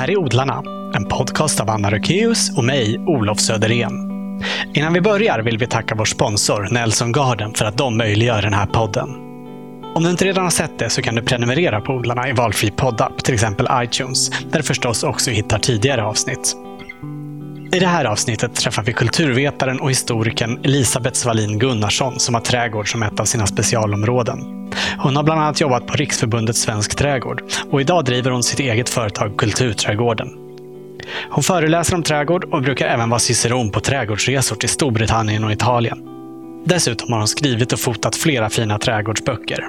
här är Odlarna, en podcast av Anna Rökeus och mig, Olof Söderén. Innan vi börjar vill vi tacka vår sponsor Nelson Garden för att de möjliggör den här podden. Om du inte redan har sett det så kan du prenumerera på Odlarna i valfri poddapp, till exempel iTunes, där du förstås också hittar tidigare avsnitt. I det här avsnittet träffar vi kulturvetaren och historikern Elisabeth Svalin Gunnarsson som har trädgård som ett av sina specialområden. Hon har bland annat jobbat på Riksförbundet Svensk Trädgård och idag driver hon sitt eget företag Kulturträdgården. Hon föreläser om trädgård och brukar även vara ciceron på trädgårdsresor till Storbritannien och Italien. Dessutom har hon skrivit och fotat flera fina trädgårdsböcker.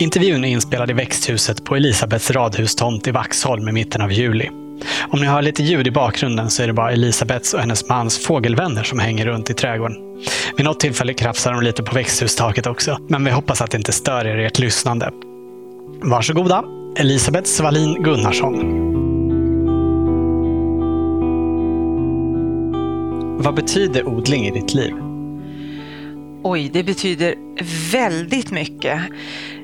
Intervjun är inspelad i växthuset på Elisabeths radhustomt i Vaxholm i mitten av juli. Om ni hör lite ljud i bakgrunden så är det bara Elisabeths och hennes mans fågelvänner som hänger runt i trädgården. Vid något tillfälle krafsar de lite på växthustaket också, men vi hoppas att det inte stör er i ert lyssnande. Varsågoda, Elisabeth Svalin Gunnarsson. Vad betyder odling i ditt liv? Oj, det betyder väldigt mycket.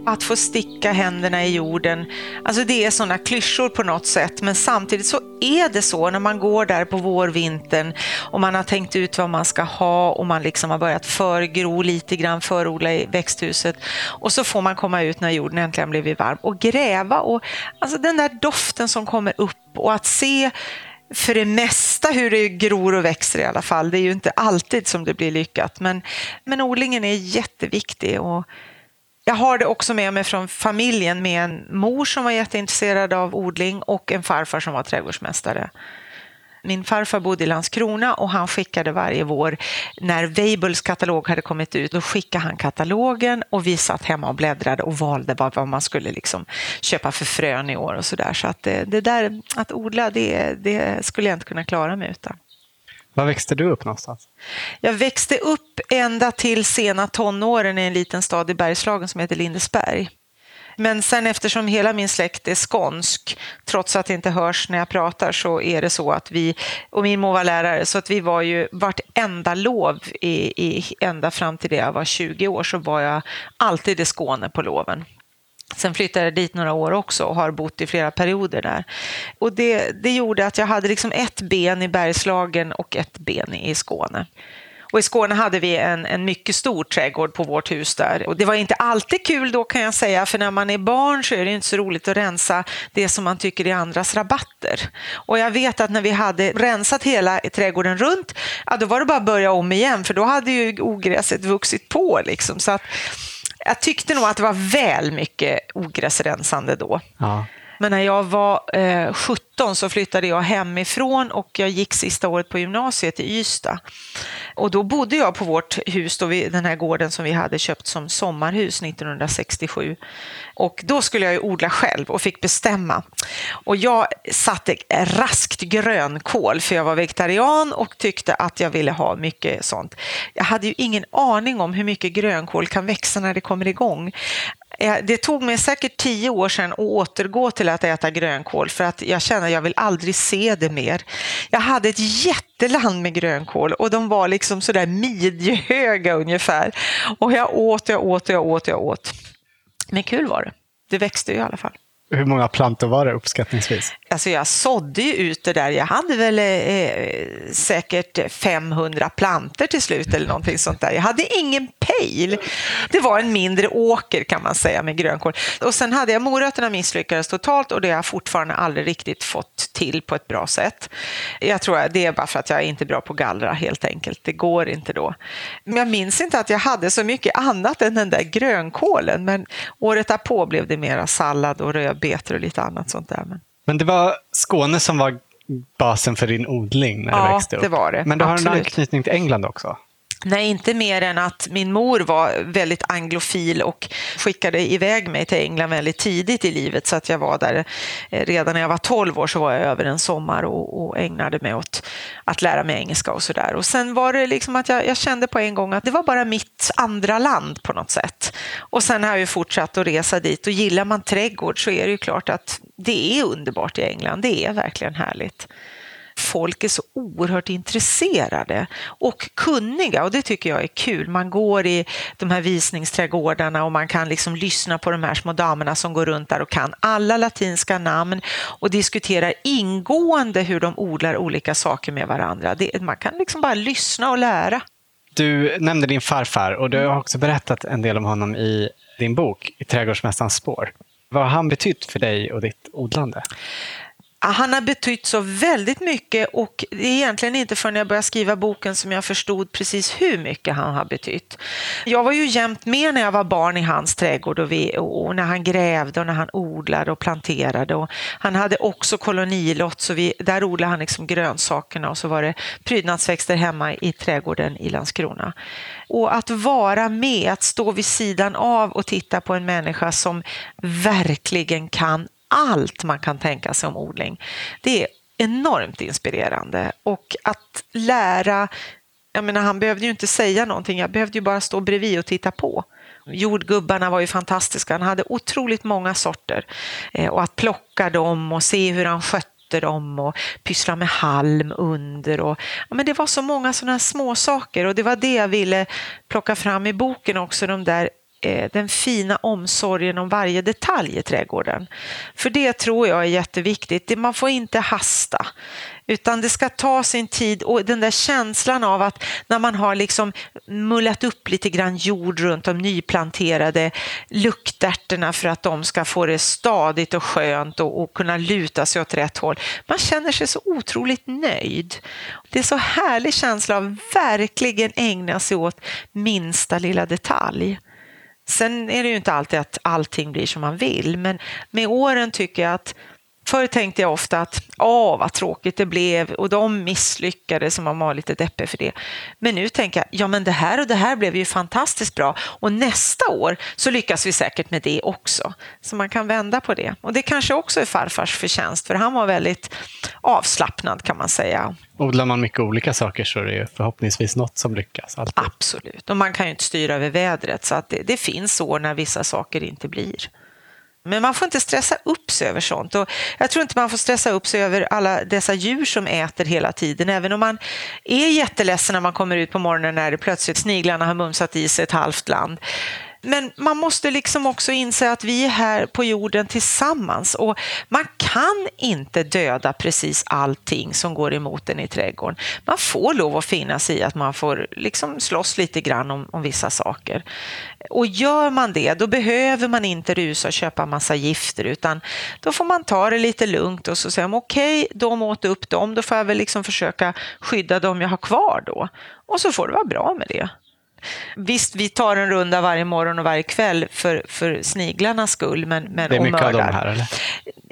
Att få sticka händerna i jorden, alltså det är sådana klyschor på något sätt, men samtidigt så är det så när man går där på vårvintern och man har tänkt ut vad man ska ha och man liksom har börjat förgro lite grann, förodla i växthuset och så får man komma ut när jorden äntligen blivit varm och gräva och alltså den där doften som kommer upp och att se för det mesta hur det gror och växer i alla fall. Det är ju inte alltid som det blir lyckat, men, men odlingen är jätteviktig. Och jag har det också med mig från familjen med en mor som var jätteintresserad av odling och en farfar som var trädgårdsmästare. Min farfar bodde i Landskrona och han skickade varje vår, när Weibulls katalog hade kommit ut, då skickade han katalogen och vi satt hemma och bläddrade och valde vad man skulle liksom köpa för frön i år och sådär. Så att det, det, där att odla, det, det skulle jag inte kunna klara mig utan. Var växte du upp någonstans? Jag växte upp ända till sena tonåren i en liten stad i Bergslagen som heter Lindesberg. Men sen eftersom hela min släkt är skånsk, trots att det inte hörs när jag pratar, så är det så att vi, och min mor var lärare, så att vi var ju vartenda lov i, i, ända fram till det jag var 20 år så var jag alltid i Skåne på loven. Sen flyttade jag dit några år också och har bott i flera perioder där. Och det, det gjorde att jag hade liksom ett ben i Bergslagen och ett ben i Skåne. Och i Skåne hade vi en, en mycket stor trädgård på vårt hus där. Och det var inte alltid kul då kan jag säga, för när man är barn så är det inte så roligt att rensa det som man tycker är andras rabatter. Och jag vet att när vi hade rensat hela trädgården runt, ja, då var det bara att börja om igen, för då hade ju ogräset vuxit på. Liksom. Så att, jag tyckte nog att det var väl mycket ogräsrensande då. Ja. Men när jag var eh, 17 så flyttade jag hemifrån och jag gick sista året på gymnasiet i Ystad. Och då bodde jag på vårt hus, då vi, den här gården som vi hade köpt som sommarhus 1967. Och då skulle jag ju odla själv och fick bestämma. Och jag satte raskt grönkål för jag var vegetarian och tyckte att jag ville ha mycket sånt. Jag hade ju ingen aning om hur mycket grönkål kan växa när det kommer igång. Det tog mig säkert tio år sedan att återgå till att äta grönkål för att jag känner att jag vill aldrig se det mer. Jag hade ett jätteland med grönkål och de var liksom sådär midjehöga ungefär. Och jag åt, jag åt, jag åt, jag åt. Men kul var det. Det växte ju i alla fall. Hur många plantor var det uppskattningsvis? Alltså jag sådde ju ut det där. Jag hade väl eh, eh säkert 500 planter till slut eller någonting sånt där. Jag hade ingen pejl. Det var en mindre åker kan man säga med grönkål. Och sen hade jag morötterna misslyckades totalt och det har jag fortfarande aldrig riktigt fått till på ett bra sätt. Jag tror att det är bara för att jag är inte bra på gallra helt enkelt. Det går inte då. Men jag minns inte att jag hade så mycket annat än den där grönkålen. Men året därpå blev det mera sallad och rödbetor och lite annat sånt där. Men... Men det var Skåne som var basen för din odling när ja, du växte upp? Ja, det var det. Men du har Absolut. en anknytning till England också? Nej, inte mer än att min mor var väldigt anglofil och skickade iväg mig till England väldigt tidigt i livet så att jag var där eh, redan när jag var 12 år så var jag över en sommar och, och ägnade mig åt att lära mig engelska och sådär. Och sen var det liksom att jag, jag, kände på en gång att det var bara mitt andra land på något sätt. Och sen har jag ju fortsatt att resa dit och gillar man trädgård så är det ju klart att det är underbart i England. Det är verkligen härligt folk är så oerhört intresserade och kunniga och det tycker jag är kul. Man går i de här visningsträdgårdarna och man kan liksom lyssna på de här små damerna som går runt där och kan alla latinska namn och diskuterar ingående hur de odlar olika saker med varandra. Det, man kan liksom bara lyssna och lära. Du nämnde din farfar och du har också berättat en del om honom i din bok I trädgårdsmästarens spår. Vad har han betytt för dig och ditt odlande? Han har betytt så väldigt mycket och det är egentligen inte förrän jag började skriva boken som jag förstod precis hur mycket han har betytt. Jag var ju jämt med när jag var barn i hans trädgård och, vi, och när han grävde och när han odlade och planterade. Och han hade också kolonilott, så vi, där odlade han liksom grönsakerna och så var det prydnadsväxter hemma i trädgården i Landskrona. Och att vara med, att stå vid sidan av och titta på en människa som verkligen kan allt man kan tänka sig om odling. Det är enormt inspirerande och att lära jag menar, han behövde ju inte säga någonting, jag behövde ju bara stå bredvid och titta på. Jordgubbarna var ju fantastiska, han hade otroligt många sorter. Eh, och att plocka dem och se hur han skötte dem och pyssla med halm under. Och, ja, men det var så många sådana små saker och det var det jag ville plocka fram i boken också, de där Eh, den fina omsorgen om varje detalj i trädgården. För det tror jag är jätteviktigt. Man får inte hasta, utan det ska ta sin tid och den där känslan av att när man har liksom mullat upp lite grann jord runt de nyplanterade luktärterna för att de ska få det stadigt och skönt och, och kunna luta sig åt rätt håll. Man känner sig så otroligt nöjd. Det är så härlig känsla av verkligen ägna sig åt minsta lilla detalj. Sen är det ju inte alltid att allting blir som man vill, men med åren tycker jag att Förr tänkte jag ofta att åh vad tråkigt det blev och de misslyckades och man var lite deppig för det. Men nu tänker jag, ja men det här och det här blev ju fantastiskt bra och nästa år så lyckas vi säkert med det också. Så man kan vända på det. Och det kanske också är farfars förtjänst för han var väldigt avslappnad kan man säga. Odlar man mycket olika saker så är det förhoppningsvis något som lyckas. Alltid. Absolut, och man kan ju inte styra över vädret så att det, det finns år när vissa saker inte blir. Men man får inte stressa upp sig över sånt. Och jag tror inte man får stressa upp sig över alla dessa djur som äter hela tiden. Även om man är jätteledsen när man kommer ut på morgonen när det plötsligt sniglarna har mumsat i sig ett halvt land. Men man måste liksom också inse att vi är här på jorden tillsammans och man kan inte döda precis allting som går emot en i trädgården. Man får lov att finna sig i att man får liksom slåss lite grann om, om vissa saker. Och gör man det, då behöver man inte rusa och köpa massa gifter utan då får man ta det lite lugnt och så säger man okej, okay, de åt upp dem, då får jag väl liksom försöka skydda dem jag har kvar då. Och så får det vara bra med det. Visst, vi tar en runda varje morgon och varje kväll för, för sniglarnas skull. Men, men, det är mycket av de här, eller?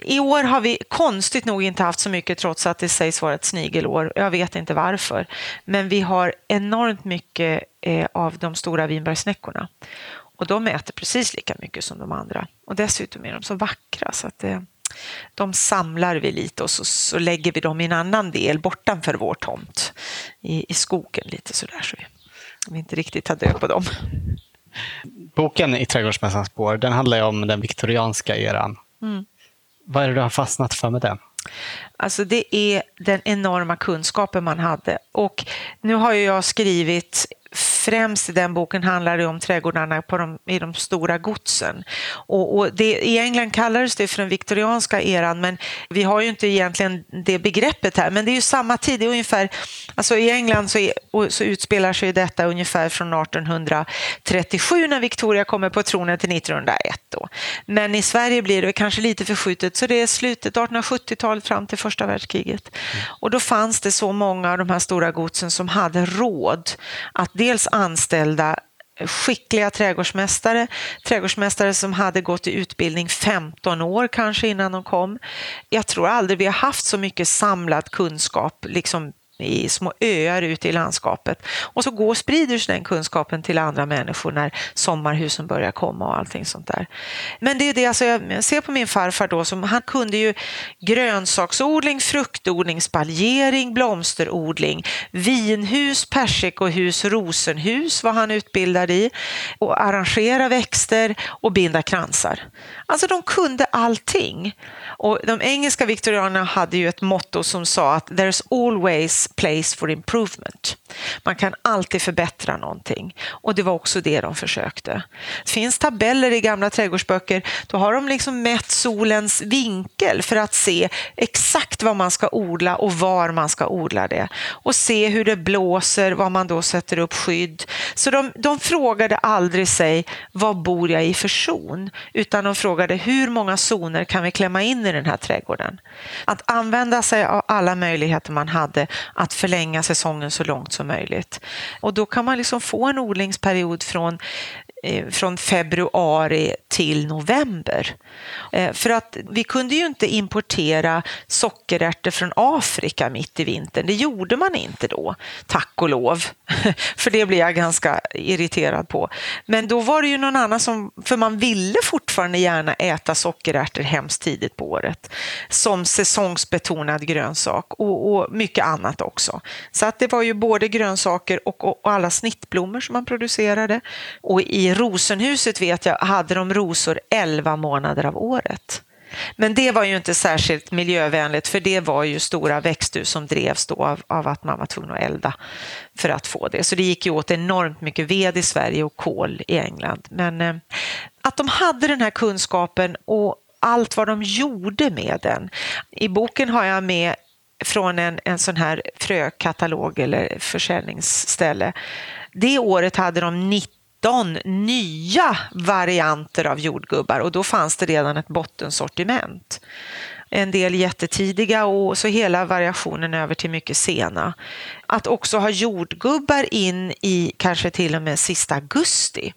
I år har vi konstigt nog inte haft så mycket trots att det sägs vara ett snigelår. Jag vet inte varför. Men vi har enormt mycket eh, av de stora vinbärssnäckorna. Och de äter precis lika mycket som de andra. Och dessutom är de så vackra så att det, de samlar vi lite och så, så lägger vi dem i en annan del bortanför vår tomt i, i skogen lite sådär. Så vi vi inte riktigt tar död på dem. Boken I trädgårdsmässans spår, den handlar ju om den viktorianska eran. Mm. Vad är det du har fastnat för med den? Alltså det är den enorma kunskapen man hade. Och nu har jag skrivit främst i den boken handlar det om trädgårdarna på de, i de stora godsen. Och, och det, I England kallades det för den viktorianska eran, men vi har ju inte egentligen det begreppet här. Men det är ju samma tid, det är ungefär, alltså i England så, är, så utspelar sig detta ungefär från 1837 när Victoria kommer på tronen till 1901. Då. Men i Sverige blir det kanske lite förskjutet, så det är slutet 1870-talet fram till första världskriget. Mm. Och då fanns det så många av de här stora godsen som hade råd att dels anställda eh, skickliga trädgårdsmästare, trädgårdsmästare som hade gått i utbildning 15 år kanske innan de kom. Jag tror aldrig vi har haft så mycket samlad kunskap liksom i små öar ute i landskapet. Och så går och sprider sig den kunskapen till andra människor när sommarhusen börjar komma och allting sånt där. Men det är det, alltså jag ser på min farfar då, som, han kunde ju grönsaksodling, fruktodling, spaljering, blomsterodling, vinhus, persikohus, rosenhus var han utbildad i och arrangera växter och binda kransar. Alltså de kunde allting. Och de engelska viktorianerna hade ju ett motto som sa att there's always place for improvement. Man kan alltid förbättra någonting och det var också det de försökte. Det finns tabeller i gamla trädgårdsböcker, då har de liksom mätt solens vinkel för att se exakt vad man ska odla och var man ska odla det och se hur det blåser, var man då sätter upp skydd. Så de, de frågade aldrig sig, vad bor jag i för zon? Utan de frågade, hur många zoner kan vi klämma in i den här trädgården? Att använda sig av alla möjligheter man hade att förlänga säsongen så långt som möjligt. Och då kan man liksom få en odlingsperiod från Eh, från februari till november. Eh, för att vi kunde ju inte importera sockerärtor från Afrika mitt i vintern. Det gjorde man inte då, tack och lov. För det blir jag ganska irriterad på. Men då var det ju någon annan som, för man ville fortfarande gärna äta sockerärtor hemskt tidigt på året som säsongsbetonad grönsak och, och mycket annat också. Så att det var ju både grönsaker och, och alla snittblommor som man producerade. Och i rosenhuset vet jag hade de rosor 11 månader av året. Men det var ju inte särskilt miljövänligt för det var ju stora växthus som drevs då av, av, att man var tvungen att elda för att få det. Så det gick ju åt enormt mycket ved i Sverige och kol i England. Men eh, att de hade den här kunskapen och allt vad de gjorde med den. I boken har jag med från en, en sån här frökatalog eller försäljningsställe. Det året hade de 90 19 nya varianter av jordgubbar och då fanns det redan ett bottensortiment en del jättetidiga och så hela variationen över till mycket sena. Att också ha jordgubbar in i kanske till och med sista augusti.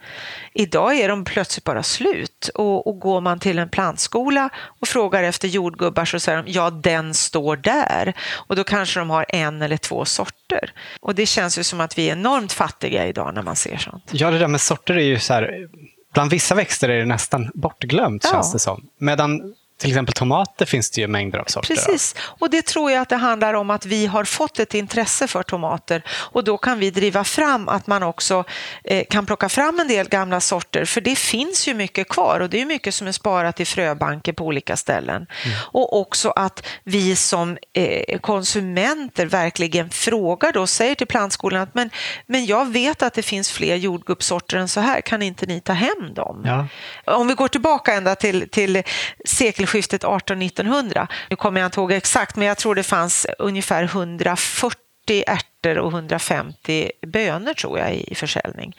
Idag är de plötsligt bara slut och, och går man till en plantskola och frågar efter jordgubbar så säger de ja, den står där och då kanske de har en eller två sorter. Och det känns ju som att vi är enormt fattiga idag när man ser sånt. Ja, det där med sorter är ju så här, bland vissa växter är det nästan bortglömt ja. känns det som. Medan till exempel tomater finns det ju mängder av sorter Precis, och det tror jag att det handlar om att vi har fått ett intresse för tomater och då kan vi driva fram att man också eh, kan plocka fram en del gamla sorter för det finns ju mycket kvar och det är mycket som är sparat i fröbanker på olika ställen. Mm. Och också att vi som eh, konsumenter verkligen frågar då, säger till plantskolan att men, men jag vet att det finns fler jordgubbssorter än så här, kan inte ni ta hem dem? Ja. Om vi går tillbaka ända till, till sekel sekelskiftet 18-1900. Nu kommer jag inte ihåg exakt, men jag tror det fanns ungefär 140 ärtor och 150 bönor tror jag i försäljning.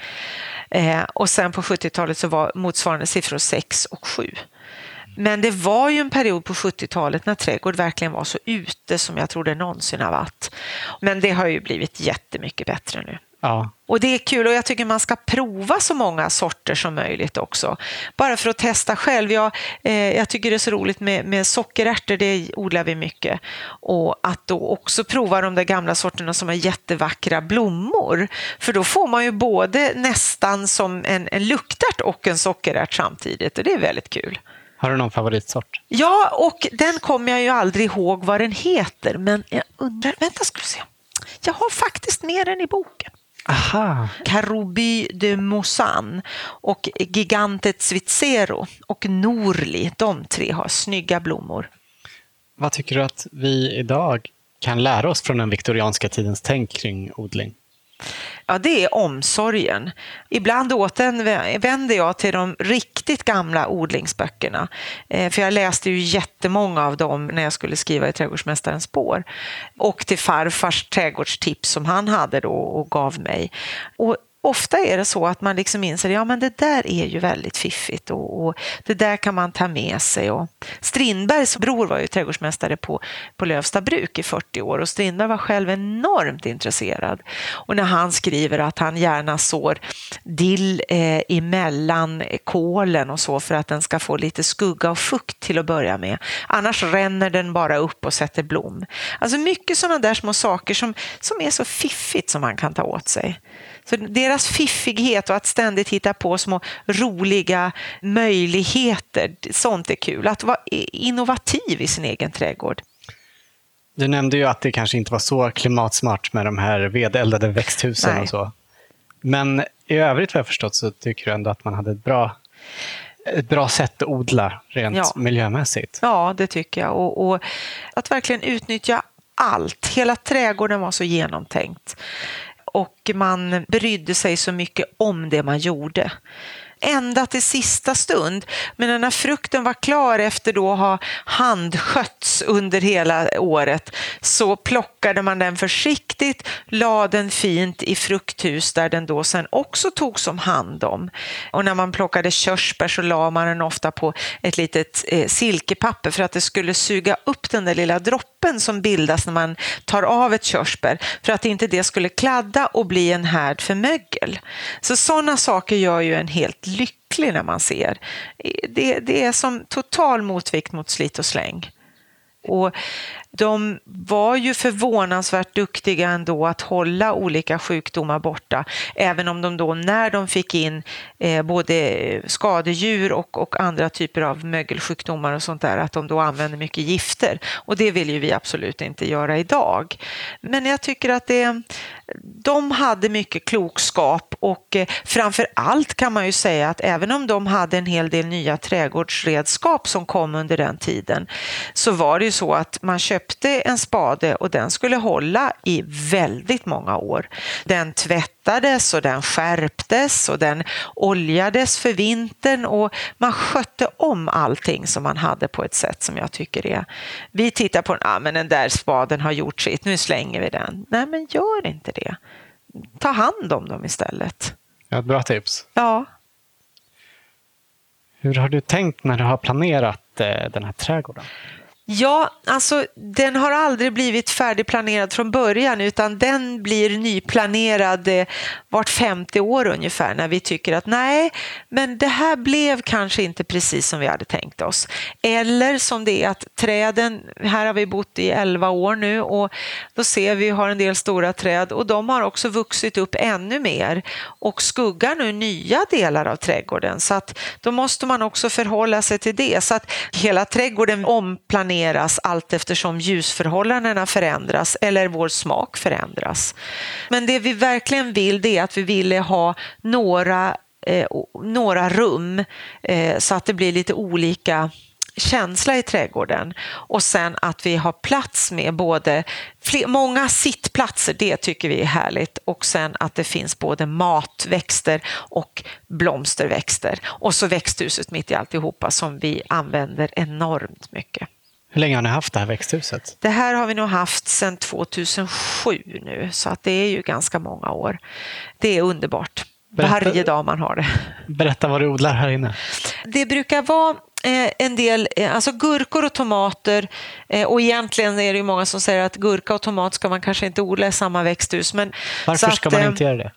Eh, och sen på 70-talet så var motsvarande siffror 6 och 7. Men det var ju en period på 70-talet när trädgård verkligen var så ute som jag tror det någonsin har varit. Men det har ju blivit jättemycket bättre nu. Ja. Och det är kul och jag tycker man ska prova så många sorter som möjligt också. Bara för att testa själv. Jag, eh, jag tycker det är så roligt med, med sockerärtor, det odlar vi mycket. Och att då också prova de där gamla sorterna som har jättevackra blommor. För då får man ju både nästan som en, en luktärt och en sockerärt samtidigt och det är väldigt kul. Har du någon favoritsort? Ja, och den kommer jag ju aldrig ihåg vad den heter, men jag undrar, vänta ska vi se. Jag har faktiskt med den i boken. Aha. Karuby de Mosan och Gigantet Svizzero och Norli. De tre har snygga blommor. Vad tycker du att vi idag kan lära oss från den viktorianska tidens tänk kring odling? Ja, det är omsorgen. Ibland återvänder jag till de riktigt gamla odlingsböckerna. Eh, för jag läste ju jättemånga av dem när jag skulle skriva i Trädgårdsmästarens spår. Och till farfars trädgårdstips som han hade då och gav mig. Och ofta är det så att man liksom inser ja men det där är ju väldigt fiffigt och, och det där kan man ta med sig. Och Strindbergs bror var ju trädgårdsmästare på, på Lövsta bruk i 40 år och Strindberg var själv enormt intresserad. Och när han skriver att han gärna sår dill eh, emellan kålen och så för att den ska få lite skugga och fukt till att börja med. Annars ränner den bara upp och sätter blom. Alltså mycket sådana där små saker som, som är så fiffigt som man kan ta åt sig. Så deras fiffighet och att ständigt hitta på små roliga möjligheter, sånt är kul. Att vara innovativ i sin egen trädgård. Du nämnde ju att det kanske inte var så klimatsmart med de här vedeldade växthusen Nej. och så. Men i övrigt vad jag förstått så tycker du ändå att man hade ett bra, ett bra sätt att odla rent ja. miljömässigt. Ja, det tycker jag. Och, och, att verkligen utnyttja allt. Hela trädgården var så genomtänkt. Och man brydde sig så mycket om det man gjorde ända till sista stund. Men när frukten var klar efter då att ha handskötts under hela året så plockade man den försiktigt, la den fint i frukthus där den då sen också togs om hand om. Och när man plockade körsbär så la man den ofta på ett litet eh, silkepapper för att det skulle suga upp den där lilla droppen som bildas när man tar av ett körsbär för att inte det skulle kladda och bli en härd för mögel. Så sådana saker gör ju en helt lycklig när man ser. Det, det är som total motvikt mot slit och släng. Och de var ju förvånansvärt duktiga ändå att hålla olika sjukdomar borta, även om de då när de fick in eh, både skadedjur och, och andra typer av mögelsjukdomar och sånt där, att de då använde mycket gifter. Och det vill ju vi absolut inte göra idag. Men jag tycker att det, de hade mycket klokskap och eh, framför allt kan man ju säga att även om de hade en hel del nya trädgårdsredskap som kom under den tiden så var det ju så att man köpte en spade och den skulle hålla i väldigt många år. Den tvättades och den skärptes och den oljades för vintern och man skötte om allting som man hade på ett sätt som jag tycker är... Vi tittar på den, ah, men den där spaden har gjort sitt, nu slänger vi den. Nej, men gör inte det. Ta hand om dem istället. Ja, bra tips. Ja. Hur har du tänkt när du har planerat eh, den här trädgården? Ja, alltså den har aldrig blivit färdigplanerad från början utan den blir nyplanerad eh, vart femte år ungefär när vi tycker att nej, men det här blev kanske inte precis som vi hade tänkt oss. Eller som det är att träden, här har vi bott i elva år nu och då ser vi har en del stora träd och de har också vuxit upp ännu mer och skuggar nu nya delar av trädgården så att då måste man också förhålla sig till det så att hela trädgården omplaneras planeras allt eftersom ljusförhållandena förändras eller vår smak förändras. Men det vi verkligen vill det är att vi ville ha några, eh, några rum eh, så att det blir lite olika känsla i trädgården och sen att vi har plats med både fler, många sittplatser, det tycker vi är härligt och sen att det finns både matväxter och blomsterväxter och så växthuset mitt i alltihopa som vi använder enormt mycket. Hur länge har ni haft det här växthuset? Det här har vi nog haft sedan 2007 nu, så att det är ju ganska många år. Det är underbart. Berätta, Varje dag man har det. Berätta vad du odlar här inne. Det brukar vara eh, en del, eh, alltså gurkor och tomater eh, och egentligen är det ju många som säger att gurka och tomat ska man kanske inte odla i samma växthus. Men, Varför ska man inte göra det?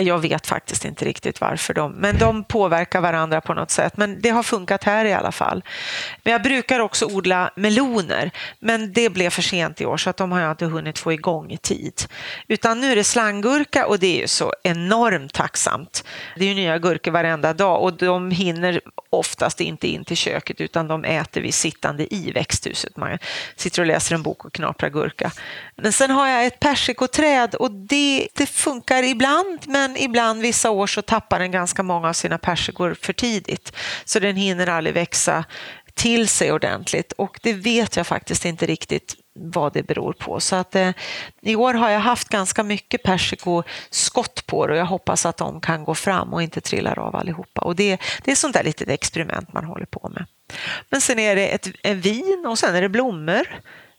Jag vet faktiskt inte riktigt varför de, men de påverkar varandra på något sätt. Men det har funkat här i alla fall. Men jag brukar också odla meloner, men det blev för sent i år så att de har jag inte hunnit få igång i tid. Utan nu är det slanggurka och det är ju så enormt tacksamt. Det är ju nya gurkor varenda dag och de hinner oftast inte in till köket utan de äter vi sittande i växthuset. Man sitter och läser en bok och knaprar gurka. Men sen har jag ett persikoträd och det, det funkar ibland men ibland vissa år så tappar den ganska många av sina persikor för tidigt så den hinner aldrig växa till sig ordentligt och det vet jag faktiskt inte riktigt vad det beror på. Så att, eh, I år har jag haft ganska mycket persikoskott på det och jag hoppas att de kan gå fram och inte trillar av allihopa. Och det, det är sånt där litet experiment man håller på med. Men sen är det ett, ett vin och sen är det blommor.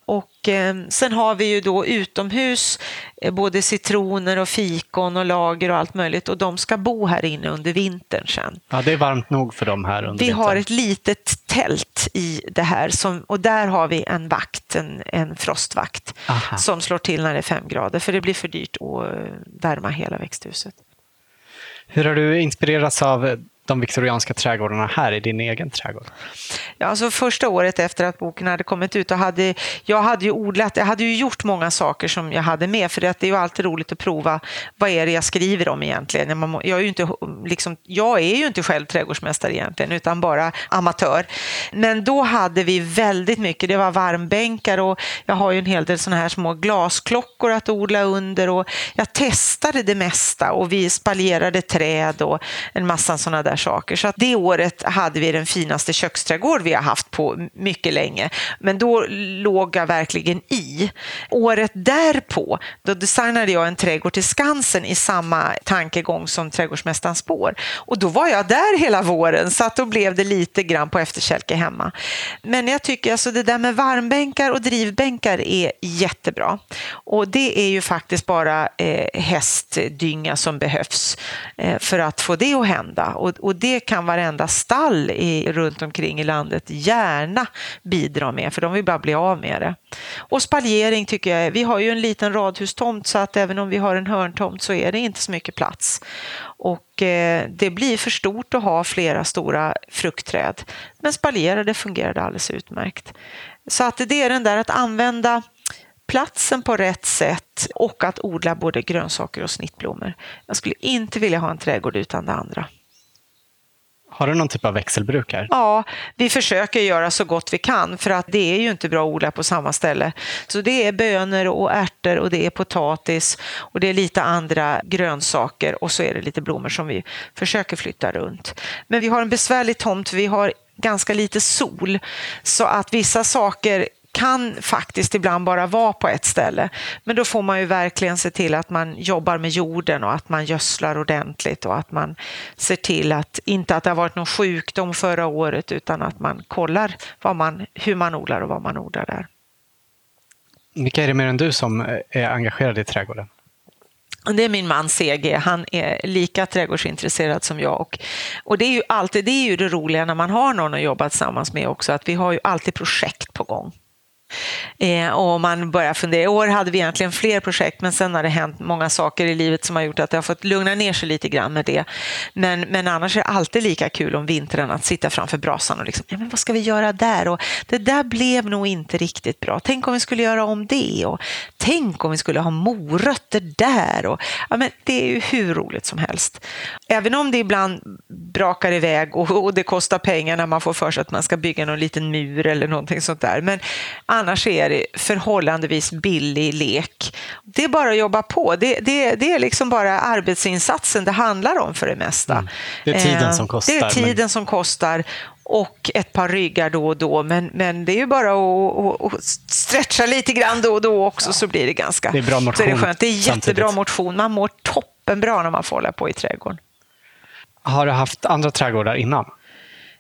Och eh, sen har vi ju då utomhus eh, både citroner och fikon och lager och allt möjligt och de ska bo här inne under vintern sen. Ja, det är varmt nog för dem här under Vi vintern. har ett litet tält i det här som, och där har vi en vakt, en, en frostvakt Aha. som slår till när det är fem grader för det blir för dyrt att eh, värma hela växthuset. Hur har du inspirerats av de viktorianska trädgårdarna här i din egen trädgård? Ja, alltså första året efter att boken hade kommit ut, då hade, jag hade ju odlat, jag hade ju gjort många saker som jag hade med, för det är ju alltid roligt att prova vad är det jag skriver om egentligen. Jag är ju inte, liksom, jag är ju inte själv trädgårdsmästare egentligen, utan bara amatör. Men då hade vi väldigt mycket, det var varmbänkar och jag har ju en hel del sådana här små glasklockor att odla under och jag testade det mesta och vi spaljerade träd och en massa sådana där saker. Så att det året hade vi den finaste köksträdgård vi har haft på mycket länge. Men då låg jag verkligen i. Året därpå, då designade jag en trädgård till Skansen i samma tankegång som Trädgårdsmästarens spår. Och då var jag där hela våren, så att då blev det lite grann på efterkälke hemma. Men jag tycker alltså det där med varmbänkar och drivbänkar är jättebra. Och det är ju faktiskt bara eh, hästdynga som behövs eh, för att få det att hända. Och, och det kan varenda stall i, runt omkring i landet gärna bidra med, för de vill bara bli av med det. Och spaljering tycker jag, vi har ju en liten radhustomt så att även om vi har en hörntomt så är det inte så mycket plats. Och eh, det blir för stort att ha flera stora fruktträd. Men spaljerade fungerade alldeles utmärkt. Så att det är den där att använda platsen på rätt sätt och att odla både grönsaker och snittblommor. Jag skulle inte vilja ha en trädgård utan det andra. Har du någon typ av växelbruk här? Ja, vi försöker göra så gott vi kan för att det är ju inte bra att odla på samma ställe. Så det är bönor och ärtor och det är potatis och det är lite andra grönsaker och så är det lite blommor som vi försöker flytta runt. Men vi har en besvärlig tomt för vi har ganska lite sol så att vissa saker kan faktiskt ibland bara vara på ett ställe. Men då får man ju verkligen se till att man jobbar med jorden och att man gödslar ordentligt och att man ser till att inte att det har varit någon sjukdom förra året utan att man kollar vad man, hur man odlar och vad man odlar där. Vilka är det mer än du som är engagerade i trädgården? Det är min man CG, han är lika trädgårdsintresserad som jag. Och, och det är ju alltid det, är ju det roliga när man har någon att jobba tillsammans med också, att vi har ju alltid projekt på gång. Eh, och man börjar fundera. I år hade vi egentligen fler projekt men sen har det hänt många saker i livet som har gjort att det har fått lugna ner sig lite grann med det. Men, men annars är det alltid lika kul om vintern att sitta framför brasan och liksom, ja, men vad ska vi göra där? Och det där blev nog inte riktigt bra. Tänk om vi skulle göra om det och tänk om vi skulle ha morötter där. Och, ja, men det är ju hur roligt som helst. Även om det ibland brakar iväg och, och det kostar pengar när man får för sig att man ska bygga någon liten mur eller någonting sånt där. Men annars är det förhållandevis billig lek. Det är bara att jobba på. Det, det, det är liksom bara arbetsinsatsen det handlar om för det mesta. Mm. Det är tiden som kostar. Det är tiden men... som kostar och ett par ryggar då och då. Men, men det är ju bara att, att, att stretcha lite grann då och då också ja. så blir det ganska det är bra motion så är det, skönt. det är jättebra samtidigt. motion. Man mår toppenbra när man får hålla på i trädgården. Har du haft andra trädgårdar innan?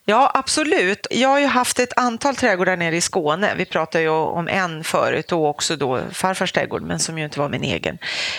Ja, absolut. Jag har ju haft ett antal trädgårdar nere i Skåne. Vi pratade ju om en förut och också då farfars trädgård, men som ju inte var min egen.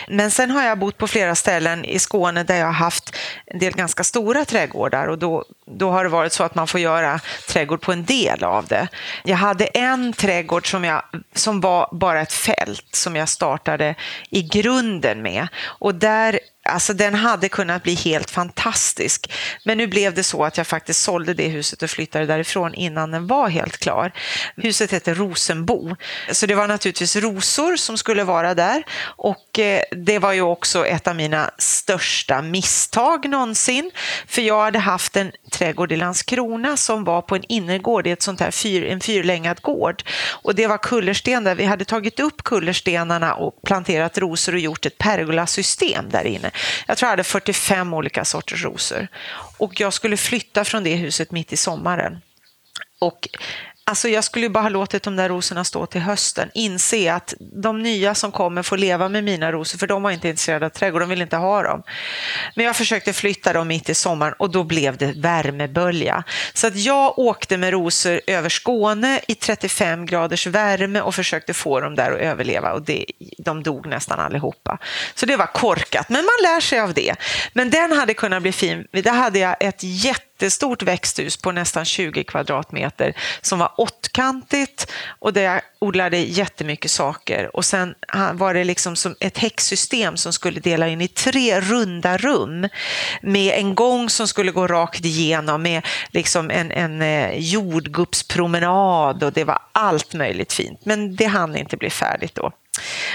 Men sen har jag bott på flera ställen i Skåne där jag har haft en del ganska stora trädgårdar och då, då har det varit så att man får göra trädgård på en del av det. Jag hade en trädgård som, jag, som var bara ett fält som jag startade i grunden med och där Alltså den hade kunnat bli helt fantastisk. Men nu blev det så att jag faktiskt sålde det huset och flyttade därifrån innan den var helt klar. Huset hette Rosenbo. Så det var naturligtvis rosor som skulle vara där. Och eh, det var ju också ett av mina största misstag någonsin. För jag hade haft en trädgård i Landskrona som var på en innergård i ett sånt här fyr, en fyrlängad gård. Och det var kullersten där vi hade tagit upp kullerstenarna och planterat rosor och gjort ett pergolasystem där inne. Jag tror jag hade 45 olika sorters rosor. Och jag skulle flytta från det huset mitt i sommaren. Och Alltså jag skulle bara ha låtit de där rosorna stå till hösten. Inse att de nya som kommer får leva med mina rosor, för de var inte intresserade av trädgård, de vill inte ha dem. Men jag försökte flytta dem mitt i sommaren och då blev det värmebölja. Så att jag åkte med rosor över Skåne i 35 graders värme och försökte få dem där att överleva och det, de dog nästan allihopa. Så det var korkat, men man lär sig av det. Men den hade kunnat bli fin. Där hade jag ett jätte jättestort växthus på nästan 20 kvadratmeter som var åttkantigt och där jag odlade jättemycket saker. Och sen var det liksom som ett häcksystem som skulle dela in i tre runda rum med en gång som skulle gå rakt igenom med liksom en, en eh, jordgubbspromenad och det var allt möjligt fint. Men det hann inte bli färdigt då.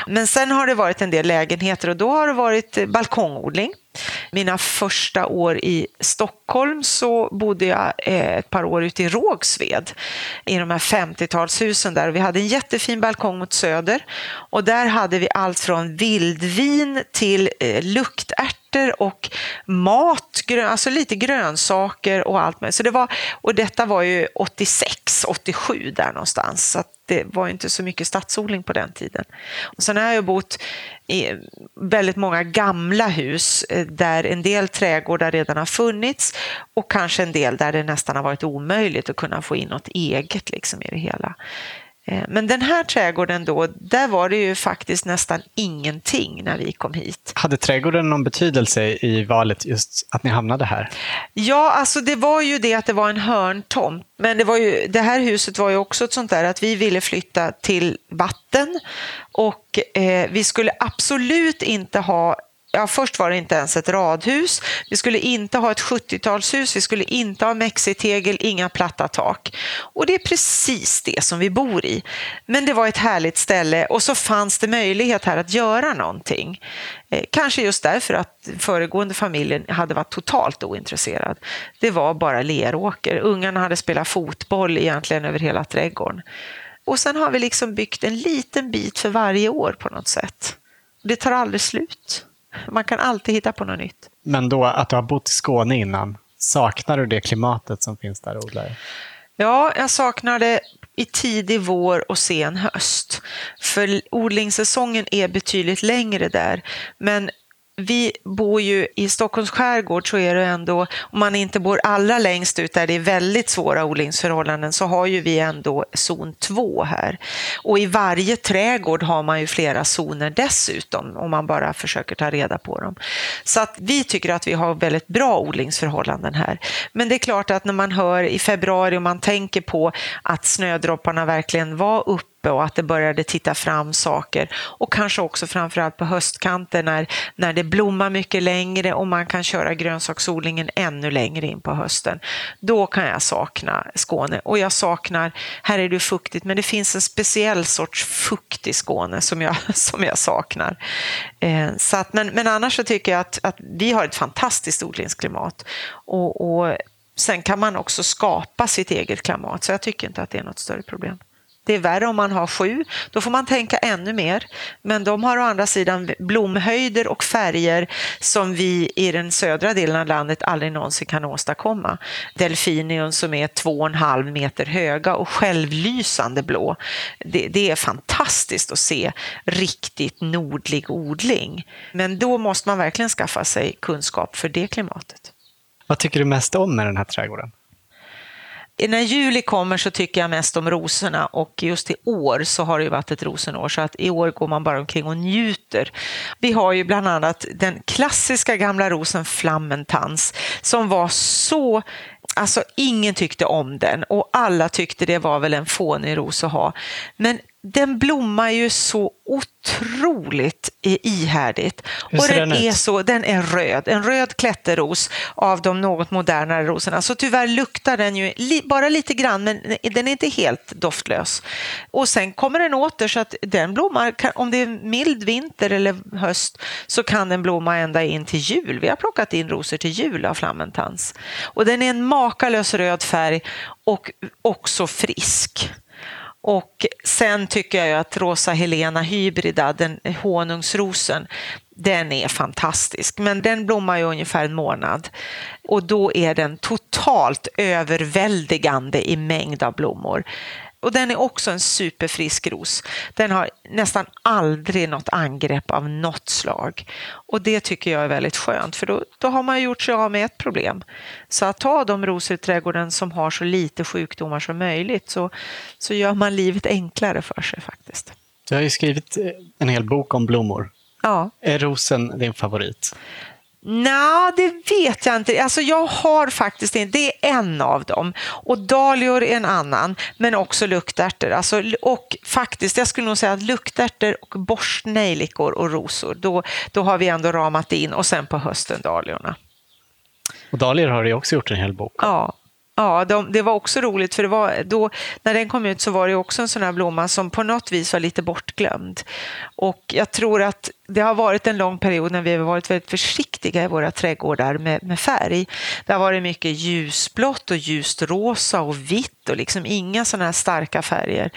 Men sen har det varit en del lägenheter och då har det varit eh, balkongodling. Mina första år i Stockholm så bodde jag eh, ett par år ute i Rågsved i de här 50-talshusen där. Vi hade en jättefin balkong mot söder och där hade vi allt från vildvin till eh, luktärtor och mat, alltså lite grönsaker och allt möjligt. Så det var, och detta var ju 86, 87 där någonstans. Så det var inte så mycket stadsodling på den tiden. Och sen har jag bott väldigt många gamla hus eh, där en del trädgårdar redan har funnits och kanske en del där det nästan har varit omöjligt att kunna få in något eget liksom i det hela. Eh, men den här trädgården då, där var det ju faktiskt nästan ingenting när vi kom hit. Hade trädgården någon betydelse i valet just att ni hamnade här? Ja, alltså det var ju det att det var en hörntomt. Men det, var ju, det här huset var ju också ett sånt där att vi ville flytta till vatten och eh, vi skulle absolut inte ha ja, först var det inte ens ett radhus. Vi skulle inte ha ett 70-talshus, vi skulle inte ha mexitegel, inga platta tak. Och det är precis det som vi bor i. Men det var ett härligt ställe och så fanns det möjlighet här att göra någonting. Eh, kanske just därför att föregående familjen hade varit totalt ointresserad. Det var bara leråker. Ungarna hade spelat fotboll egentligen över hela trädgården. Och sen har vi liksom byggt en liten bit för varje år på något sätt. Det tar aldrig slut. Man kan alltid hitta på något nytt. Men då att du har bott i Skåne innan, saknar du det klimatet som finns där odlare? Ja, jag saknar det i tidig vår och sen höst. För odlingssäsongen är betydligt längre där. Men vi bor ju i Stockholms skärgård så är det ändå, om man inte bor allra längst ut där det är väldigt svåra odlingsförhållanden så har ju vi ändå zon 2 här. Och i varje trädgård har man ju flera zoner dessutom om man bara försöker ta reda på dem. Så att vi tycker att vi har väldigt bra odlingsförhållanden här. Men det är klart att när man hör i februari och man tänker på att snödropparna verkligen var uppe uppe och att det började titta fram saker. Och kanske också framförallt på höstkanten när, när det blommar mycket längre och man kan köra grönsaksodlingen ännu längre in på hösten. Då kan jag sakna Skåne. Och jag saknar, här är det fuktigt, men det finns en speciell sorts fukt i Skåne som jag, som jag saknar. Eh, så att, men, men annars så tycker jag att, att vi har ett fantastiskt odlingsklimat. och, och Sen kan man också skapa sitt eget klimat, så jag tycker inte att det är något större problem. Det är värre om man har sju, då får man tänka ännu mer. Men de har å andra sidan blomhöjder och färger som vi i den södra delen av landet aldrig någonsin kan åstadkomma. Delfinium som är två och en halv meter höga och självlysande blå. Det, det är fantastiskt att se riktigt nordlig odling. Men då måste man verkligen skaffa sig kunskap för det klimatet. Vad tycker du mest om med den här trädgården? När juli kommer så tycker jag mest om rosorna och just i år så har det ju varit ett rosenår så att i år går man bara omkring och njuter. Vi har ju bland annat den klassiska gamla rosen flammentans som var så Alltså ingen tyckte om den och alla tyckte det var väl en fånig ros att ha. Men den blommar ju så otroligt ihärdigt. Hur ser och den, den är så, den är röd, en röd klätterros av de något modernare rosorna. Så tyvärr luktar den ju li, bara lite grann, men den är inte helt doftlös. Och sen kommer den åter så att den blommar, om det är mild vinter eller höst, så kan den blomma ända in till jul. Vi har plockat in rosor till jul av flammentans. Och den är en makalös röd färg och också frisk. Och sen tycker jag ju att Rosa Helena hybrida, den honungsrosen, den är fantastisk. Men den blommar ju ungefär en månad och då är den totalt totalt överväldigande i mängd av blommor. Och den är också en superfrisk ros. Den har nästan aldrig något angrepp av något slag. Och det tycker jag är väldigt skönt, för då, då har man gjort sig av med ett problem. Så att ta de rosor i trädgården som har så lite sjukdomar som möjligt så, så gör man livet enklare för sig faktiskt. Du har ju skrivit en hel bok om blommor. Ja. Är rosen din favorit? Nej, det vet jag inte. Alltså jag har faktiskt inte, det är en av dem. Och dahlior är en annan, men också luktärtor. Alltså, och faktiskt, jag skulle nog säga att luktärtor och borstnejlikor och rosor, då, då har vi ändå ramat in. Och sen på hösten dahliorna. Och dahlior har du också gjort en hel bok Ja, Ja, de, det var också roligt för det var då, när den kom ut så var det också en sån här blomma som på något vis var lite bortglömd. Och jag tror att det har varit en lång period när vi har varit väldigt försiktiga i våra trädgårdar med, med färg. Det har varit mycket ljusblått och ljust rosa och vitt och liksom inga sådana här starka färger.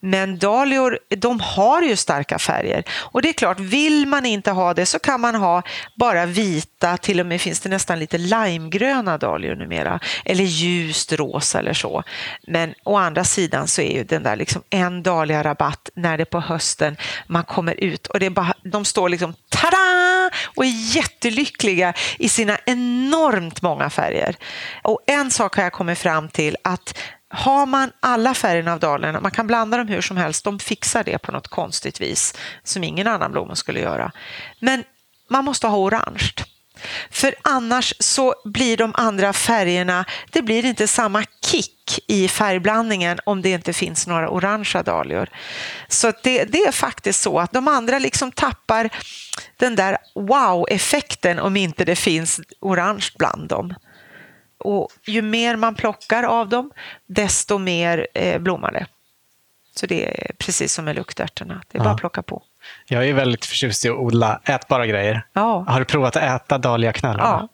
Men dahlior, de har ju starka färger. Och det är klart, vill man inte ha det så kan man ha bara vita, till och med finns det nästan lite limegröna dahlior numera. Eller ljust rosa eller så. Men å andra sidan så är ju den där liksom en dahlia rabatt när det på hösten man kommer ut och det är bara, de står liksom tada och är jättelyckliga i sina enormt många färger. Och en sak har jag kommit fram till att har man alla färgerna av dahliorna, man kan blanda dem hur som helst, de fixar det på något konstigt vis som ingen annan blomma skulle göra. Men man måste ha orange. För annars så blir de andra färgerna, det blir inte samma kick i färgblandningen om det inte finns några orangea dahlior. Så det, det, är faktiskt så att de andra liksom tappar den där wow-effekten om inte det finns orange bland dem. Och ju mer man plockar av dem, desto mer eh, blommar det. Så det är precis som med luktärtorna, det är bara att plocka på. Jag är väldigt förtjust i att odla ätbara grejer. Ja. Har du provat att äta dahliaknölarna? Ja.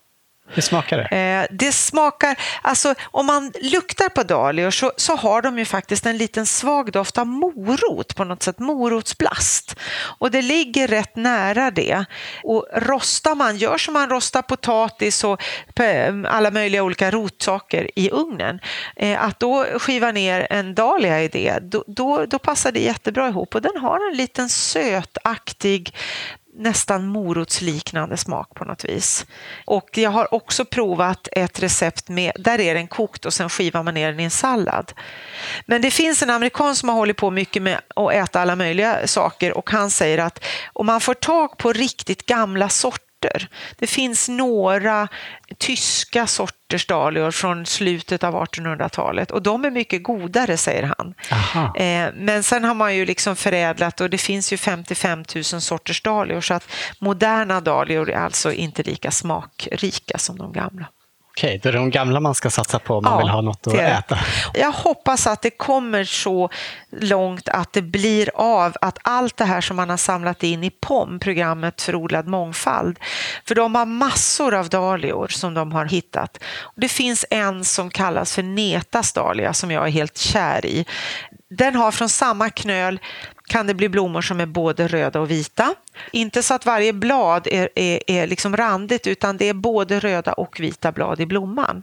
Hur smakar det? Eh, det smakar, alltså om man luktar på dahlior så, så har de ju faktiskt en liten svag doft av morot på något sätt, morotsblast. Och det ligger rätt nära det. Och rostar man, gör som man rostar potatis och eh, alla möjliga olika rotsaker i ugnen, eh, att då skiva ner en dahlia i det, då, då, då passar det jättebra ihop. Och den har en liten sötaktig nästan morotsliknande smak på något vis. Och jag har också provat ett recept med, där är den kokt och sen skivar man ner den i en sallad. Men det finns en amerikan som har hållit på mycket med att äta alla möjliga saker och han säger att om man får tag på riktigt gamla sorter sorter. Det finns några tyska sorters dahlior från slutet av 1800-talet och de är mycket godare, säger han. Eh, men sen har man ju liksom förädlat och det finns ju 55 000 sorters dahlior så att moderna dahlior är alltså inte lika smakrika som de gamla. Okej, då är det de gamla man ska satsa på om man ja, vill ha något att äta. Jag hoppas att det kommer så långt att det blir av att allt det här som man har samlat in i POM, programmet för odlad mångfald, för de har massor av dahlior som de har hittat. Det finns en som kallas för Netas dahlia som jag är helt kär i. Den har från samma knöl kan det bli blommor som är både röda och vita. Inte så att varje blad är, är, är liksom randigt utan det är både röda och vita blad i blomman.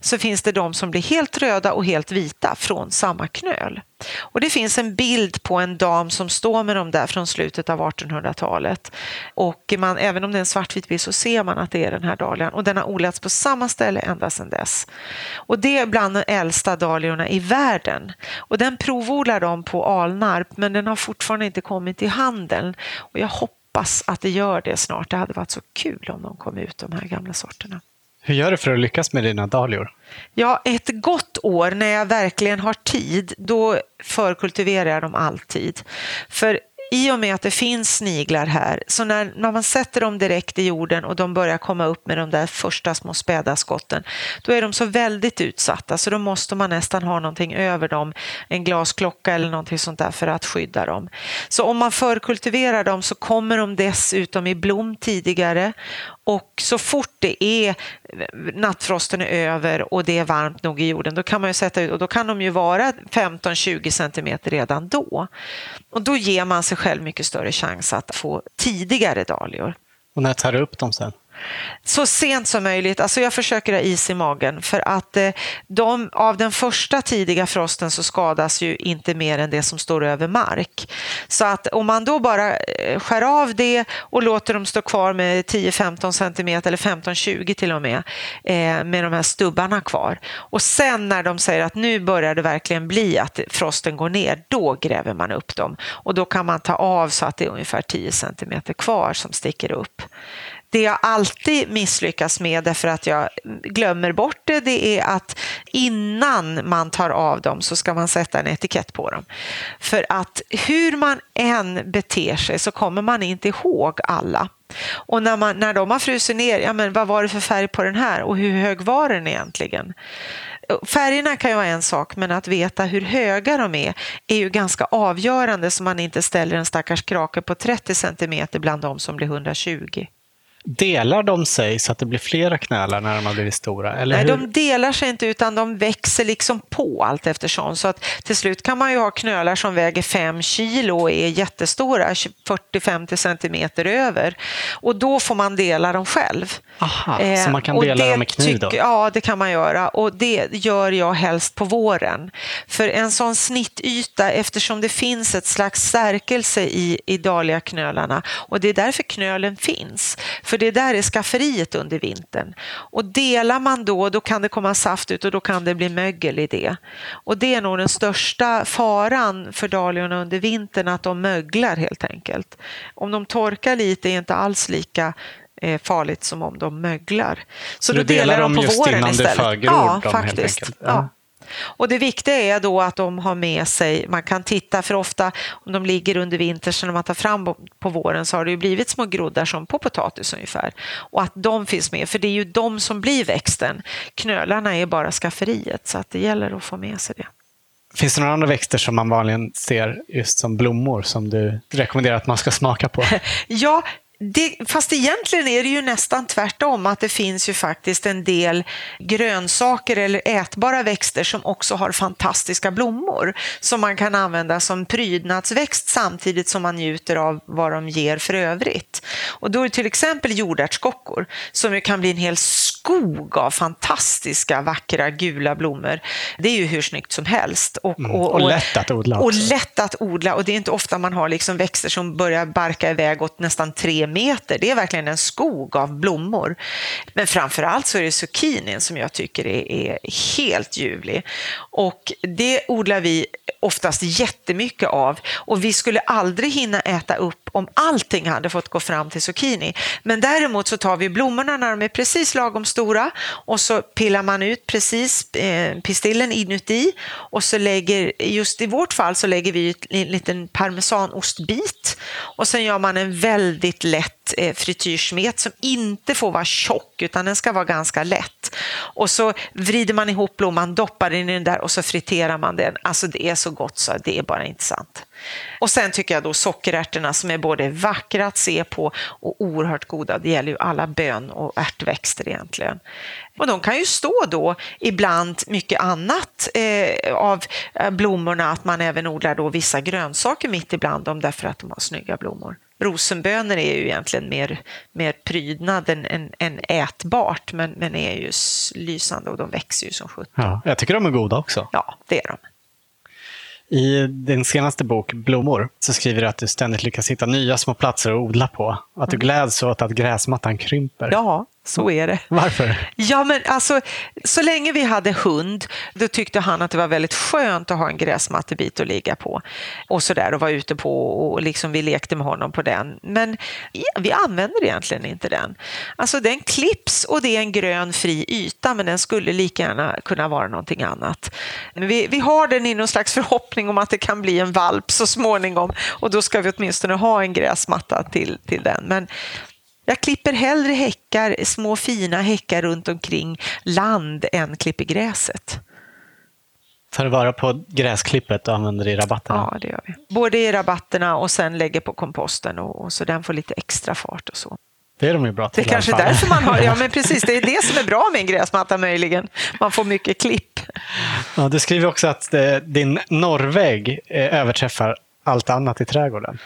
Så finns det de som blir helt röda och helt vita från samma knöl. Och det finns en bild på en dam som står med dem där från slutet av 1800-talet. Och man, även om det är en svartvit bild så ser man att det är den här dahlian och den har odlats på samma ställe ända sedan dess. Och det är bland de äldsta dahliorna i världen. Och den provodlar de på Alnarp men den har fortfarande inte kommit till handeln. Och jag hoppas att det gör det snart. Det hade varit så kul om de kom ut, de här gamla sorterna. Hur gör du för att lyckas med dina dahlior? Ja, ett gott år när jag verkligen har tid, då förkultiverar jag dem alltid. För i och med att det finns sniglar här, så när, när man sätter dem direkt i jorden och de börjar komma upp med de där första små späda skotten, då är de så väldigt utsatta så då måste man nästan ha någonting över dem, en glasklocka eller någonting sånt där för att skydda dem. Så om man förkultiverar dem så kommer de dessutom i blom tidigare och så fort det är eh, nattfrosten är över och det är varmt nog i jorden, då kan man ju sätta ut och då kan de ju vara 15-20 centimeter redan då. Och då ger man sig själv mycket större chans att få tidigare dahlior. Och när tar du upp dem sen? Så sent som möjligt. Alltså jag försöker ha is i magen för att eh, de, av den första tidiga frosten så skadas ju inte mer än det som står över mark. Så att om man då bara eh, skär av det och låter dem stå kvar med 10-15 centimeter eller 15-20 till och med eh, med de här stubbarna kvar och sen när de säger att nu börjar det verkligen bli att frosten går ner, då gräver man upp dem och då kan man ta av så att det är ungefär 10 centimeter kvar som sticker upp. Det jag alltid misslyckas med därför att jag glömmer bort det, det är att innan man tar av dem så ska man sätta en etikett på dem. För att hur man än beter sig så kommer man inte ihåg alla. Och när, man, när de har frusit ner, ja men vad var det för färg på den här och hur hög var den egentligen? Färgerna kan ju vara en sak, men att veta hur höga de är är ju ganska avgörande så man inte ställer en stackars krake på 30 centimeter bland de som blir 120. Delar de sig så att det blir flera knölar när de har blivit stora? Eller Nej, hur? de delar sig inte utan de växer liksom på allt eftersom. Så att till slut kan man ju ha knölar som väger 5 kilo och är jättestora, 40-50 centimeter över. Och då får man dela dem själv. Aha, Eh, så man kan dela dem med kniv då? Ja, det kan man göra och det gör jag helst på våren. För en sån snittyta, eftersom det finns ett slags stärkelse i, i dahliaknölarna och det är därför knölen finns. För det där är skafferiet under vintern. Och delar man då, då kan det komma saft ut och då kan det bli mögel i det. Och det är nog den största faran för dahliorna under vintern, att de möglar helt enkelt. Om de torkar lite är inte alls lika eh, farligt som om de möglar. Så, Så då du delar delar dem de på just våren innan det istället. förgror ja, dem, helt faktiskt. enkelt? Ja. Ja. Och det viktiga är då att de har med sig, man kan titta för ofta om de ligger under vintern så när man tar fram på- våren så har det ju blivit små groddar som på potatis ungefär. Och att de finns med, för det är ju de som blir växten. Knölarna är bara skafferiet så att det gäller att få med sig det. Finns det några andra växter som man vanligen ser just som blommor som du rekommenderar att man ska smaka på? Ja, det, fast egentligen är det ju nästan tvärtom, att det finns ju faktiskt en del grönsaker eller ätbara växter som också har fantastiska blommor som man kan använda som prydnadsväxt samtidigt som man njuter av vad de ger för övrigt. Och då är till exempel jordärtskockor som ju kan bli en hel skog av fantastiska vackra gula blommor. Det är ju hur snyggt som helst. Och, Mm, och lätt att odla Och också. lätt att odla och det är inte ofta man har liksom växter som börjar barka iväg åt nästan tre meter. Det är verkligen en skog av blommor. Men framför allt så är det zucchinin som jag tycker är, är helt ljuvlig. Och det odlar vi oftast jättemycket av och vi skulle aldrig hinna äta upp om allting hade fått gå fram till zucchini. Men däremot så tar vi blommorna när de är precis lagom stora och så pillar man ut precis eh, pistillen inuti och så lägger, just i vårt fall så lägger vi ut en liten parmesanostbit och sen gör man en väldigt lätt eh, frityrsmet som inte får vara tjock utan den ska vara ganska lätt. Och så vrider man ihop blomman, doppar den i den där och så friterar man den. Alltså det är så gott så det är bara inte sant. Och sen tycker jag då sockerärtorna som är både vackra att se på och oerhört goda. Det gäller ju alla bön och ärtväxter egentligen. Och de kan ju stå då ibland mycket annat eh, av eh, blommorna, att man även odlar då vissa grönsaker mitt ibland dem därför att de har snygga blommor. Rosenbönor är ju egentligen mer, mer prydnad än, än, än ätbart, men, men är ju lysande och de växer ju som sjutton. Ja, jag tycker de är goda också. Ja, det är de. I din senaste bok Blommor så skriver du att du ständigt lyckas hitta nya små platser att odla på. Att du gläds åt att gräsmattan krymper. Ja, så är det. Varför? Ja, men alltså, så länge vi hade hund, då tyckte han att det var väldigt skönt att ha en gräsmattebit att ligga på och så där och vara ute på och liksom vi lekte med honom på den. Men ja, vi använder egentligen inte den. Alltså den klipps och det är en grön fri yta, men den skulle lika gärna kunna vara någonting annat. Vi, vi har den i någon slags förhoppning om att det kan bli en valp så småningom och då ska vi åtminstone ha en gräsmatta till, till den. Men jag klipper hellre häckar, små fina häckar runt omkring land än klipper gräset. Tar du vara på gräsklippet och använder det i rabatterna? Ja, det gör vi. Både i rabatterna och sen lägger på komposten och, och så den får lite extra fart och så. Det är de ju bra Det till är kanske är därför man har, ja men precis, det är det som är bra med en gräsmatta möjligen. Man får mycket klipp. Ja, du skriver också att eh, din norrvägg eh, överträffar allt annat i trädgården?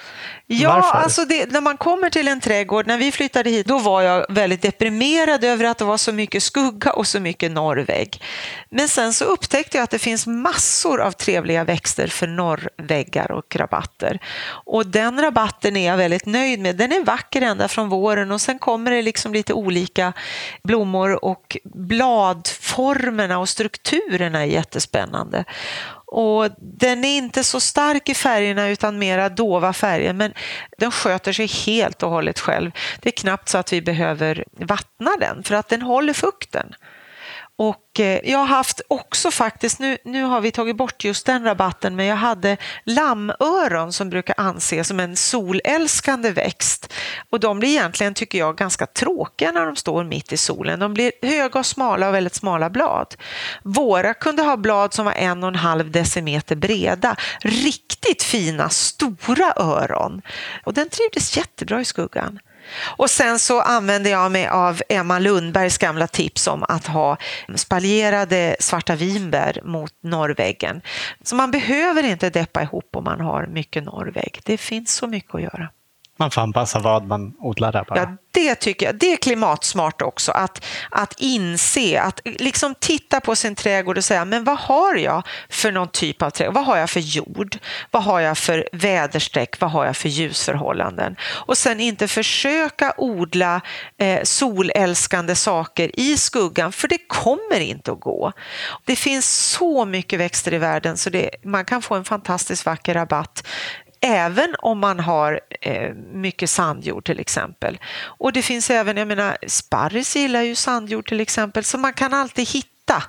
Ja, Varför? alltså det, när man kommer till en trädgård, när vi flyttade hit, då var jag väldigt deprimerad över att det var så mycket skugga och så mycket norrvägg. Men sen så upptäckte jag att det finns massor av trevliga växter för norrväggar och rabatter. Och den rabatten är jag väldigt nöjd med. Den är vacker ända från våren och sen kommer det liksom lite olika blommor och bladformerna och strukturerna är jättespännande. Och den är inte så stark i färgerna utan mera dova färger men den sköter sig helt och hållet själv. Det är knappt så att vi behöver vattna den för att den håller fukten. Och eh, jag har haft också faktiskt, nu, nu har vi tagit bort just den rabatten, men jag hade lammöron som brukar anses som en solälskande växt. Och de blir egentligen, tycker jag, ganska tråkiga när de står mitt i solen. De blir höga och smala och väldigt smala blad. Våra kunde ha blad som var en och en halv decimeter breda. Riktigt fina, stora öron. Och den trivdes jättebra i skuggan. Och sen så använder jag mig av Emma Lundbergs gamla tips om att ha spaljerade svarta vinbär mot norrväggen. Så man behöver inte deppa ihop om man har mycket norrvägg. Det finns så mycket att göra. Man får anpassa vad man odlar där bara. Ja, det tycker jag. Det är klimatsmart också, att, att inse, att liksom titta på sin trädgård och säga, men vad har jag för någon typ av trädgård? Vad har jag för jord? Vad har jag för väderstreck? Vad har jag för ljusförhållanden? Och sen inte försöka odla eh, solälskande saker i skuggan, för det kommer inte att gå. Det finns så mycket växter i världen så det, man kan få en fantastiskt vacker rabatt även om man har eh, mycket sandjord till exempel. Och det finns även, jag menar, sparris gillar ju sandjord till exempel, så man kan alltid hitta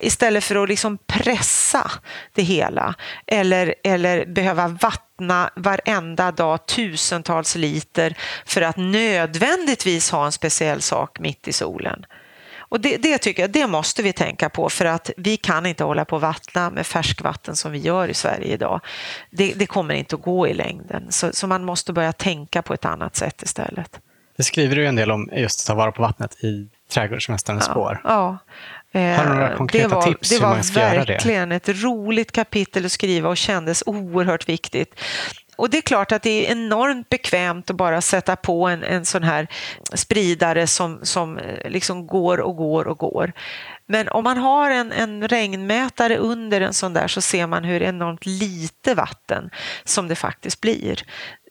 istället för att liksom pressa det hela eller, eller behöva vattna varenda dag tusentals liter för att nödvändigtvis ha en speciell sak mitt i solen. Och det, det, tycker jag, det måste vi tänka på för att vi kan inte hålla på och vattna med färskvatten som vi gör i Sverige idag. Det, det kommer inte att gå i längden, så, så, man måste börja tänka på ett annat sätt istället. Det skriver du en del om just att ta vara på vattnet i Trädgårdsmästarens ja, spår. Ja. Har du några konkreta det var, tips det hur man ska göra det? Det var verkligen ett roligt kapitel att skriva och kändes oerhört viktigt. Och det är klart att det är enormt bekvämt att bara sätta på en, en sån här spridare som, som eh, liksom går och går och går. Men om man har en, en regnmätare under en sån där så ser man hur enormt lite vatten som det faktiskt blir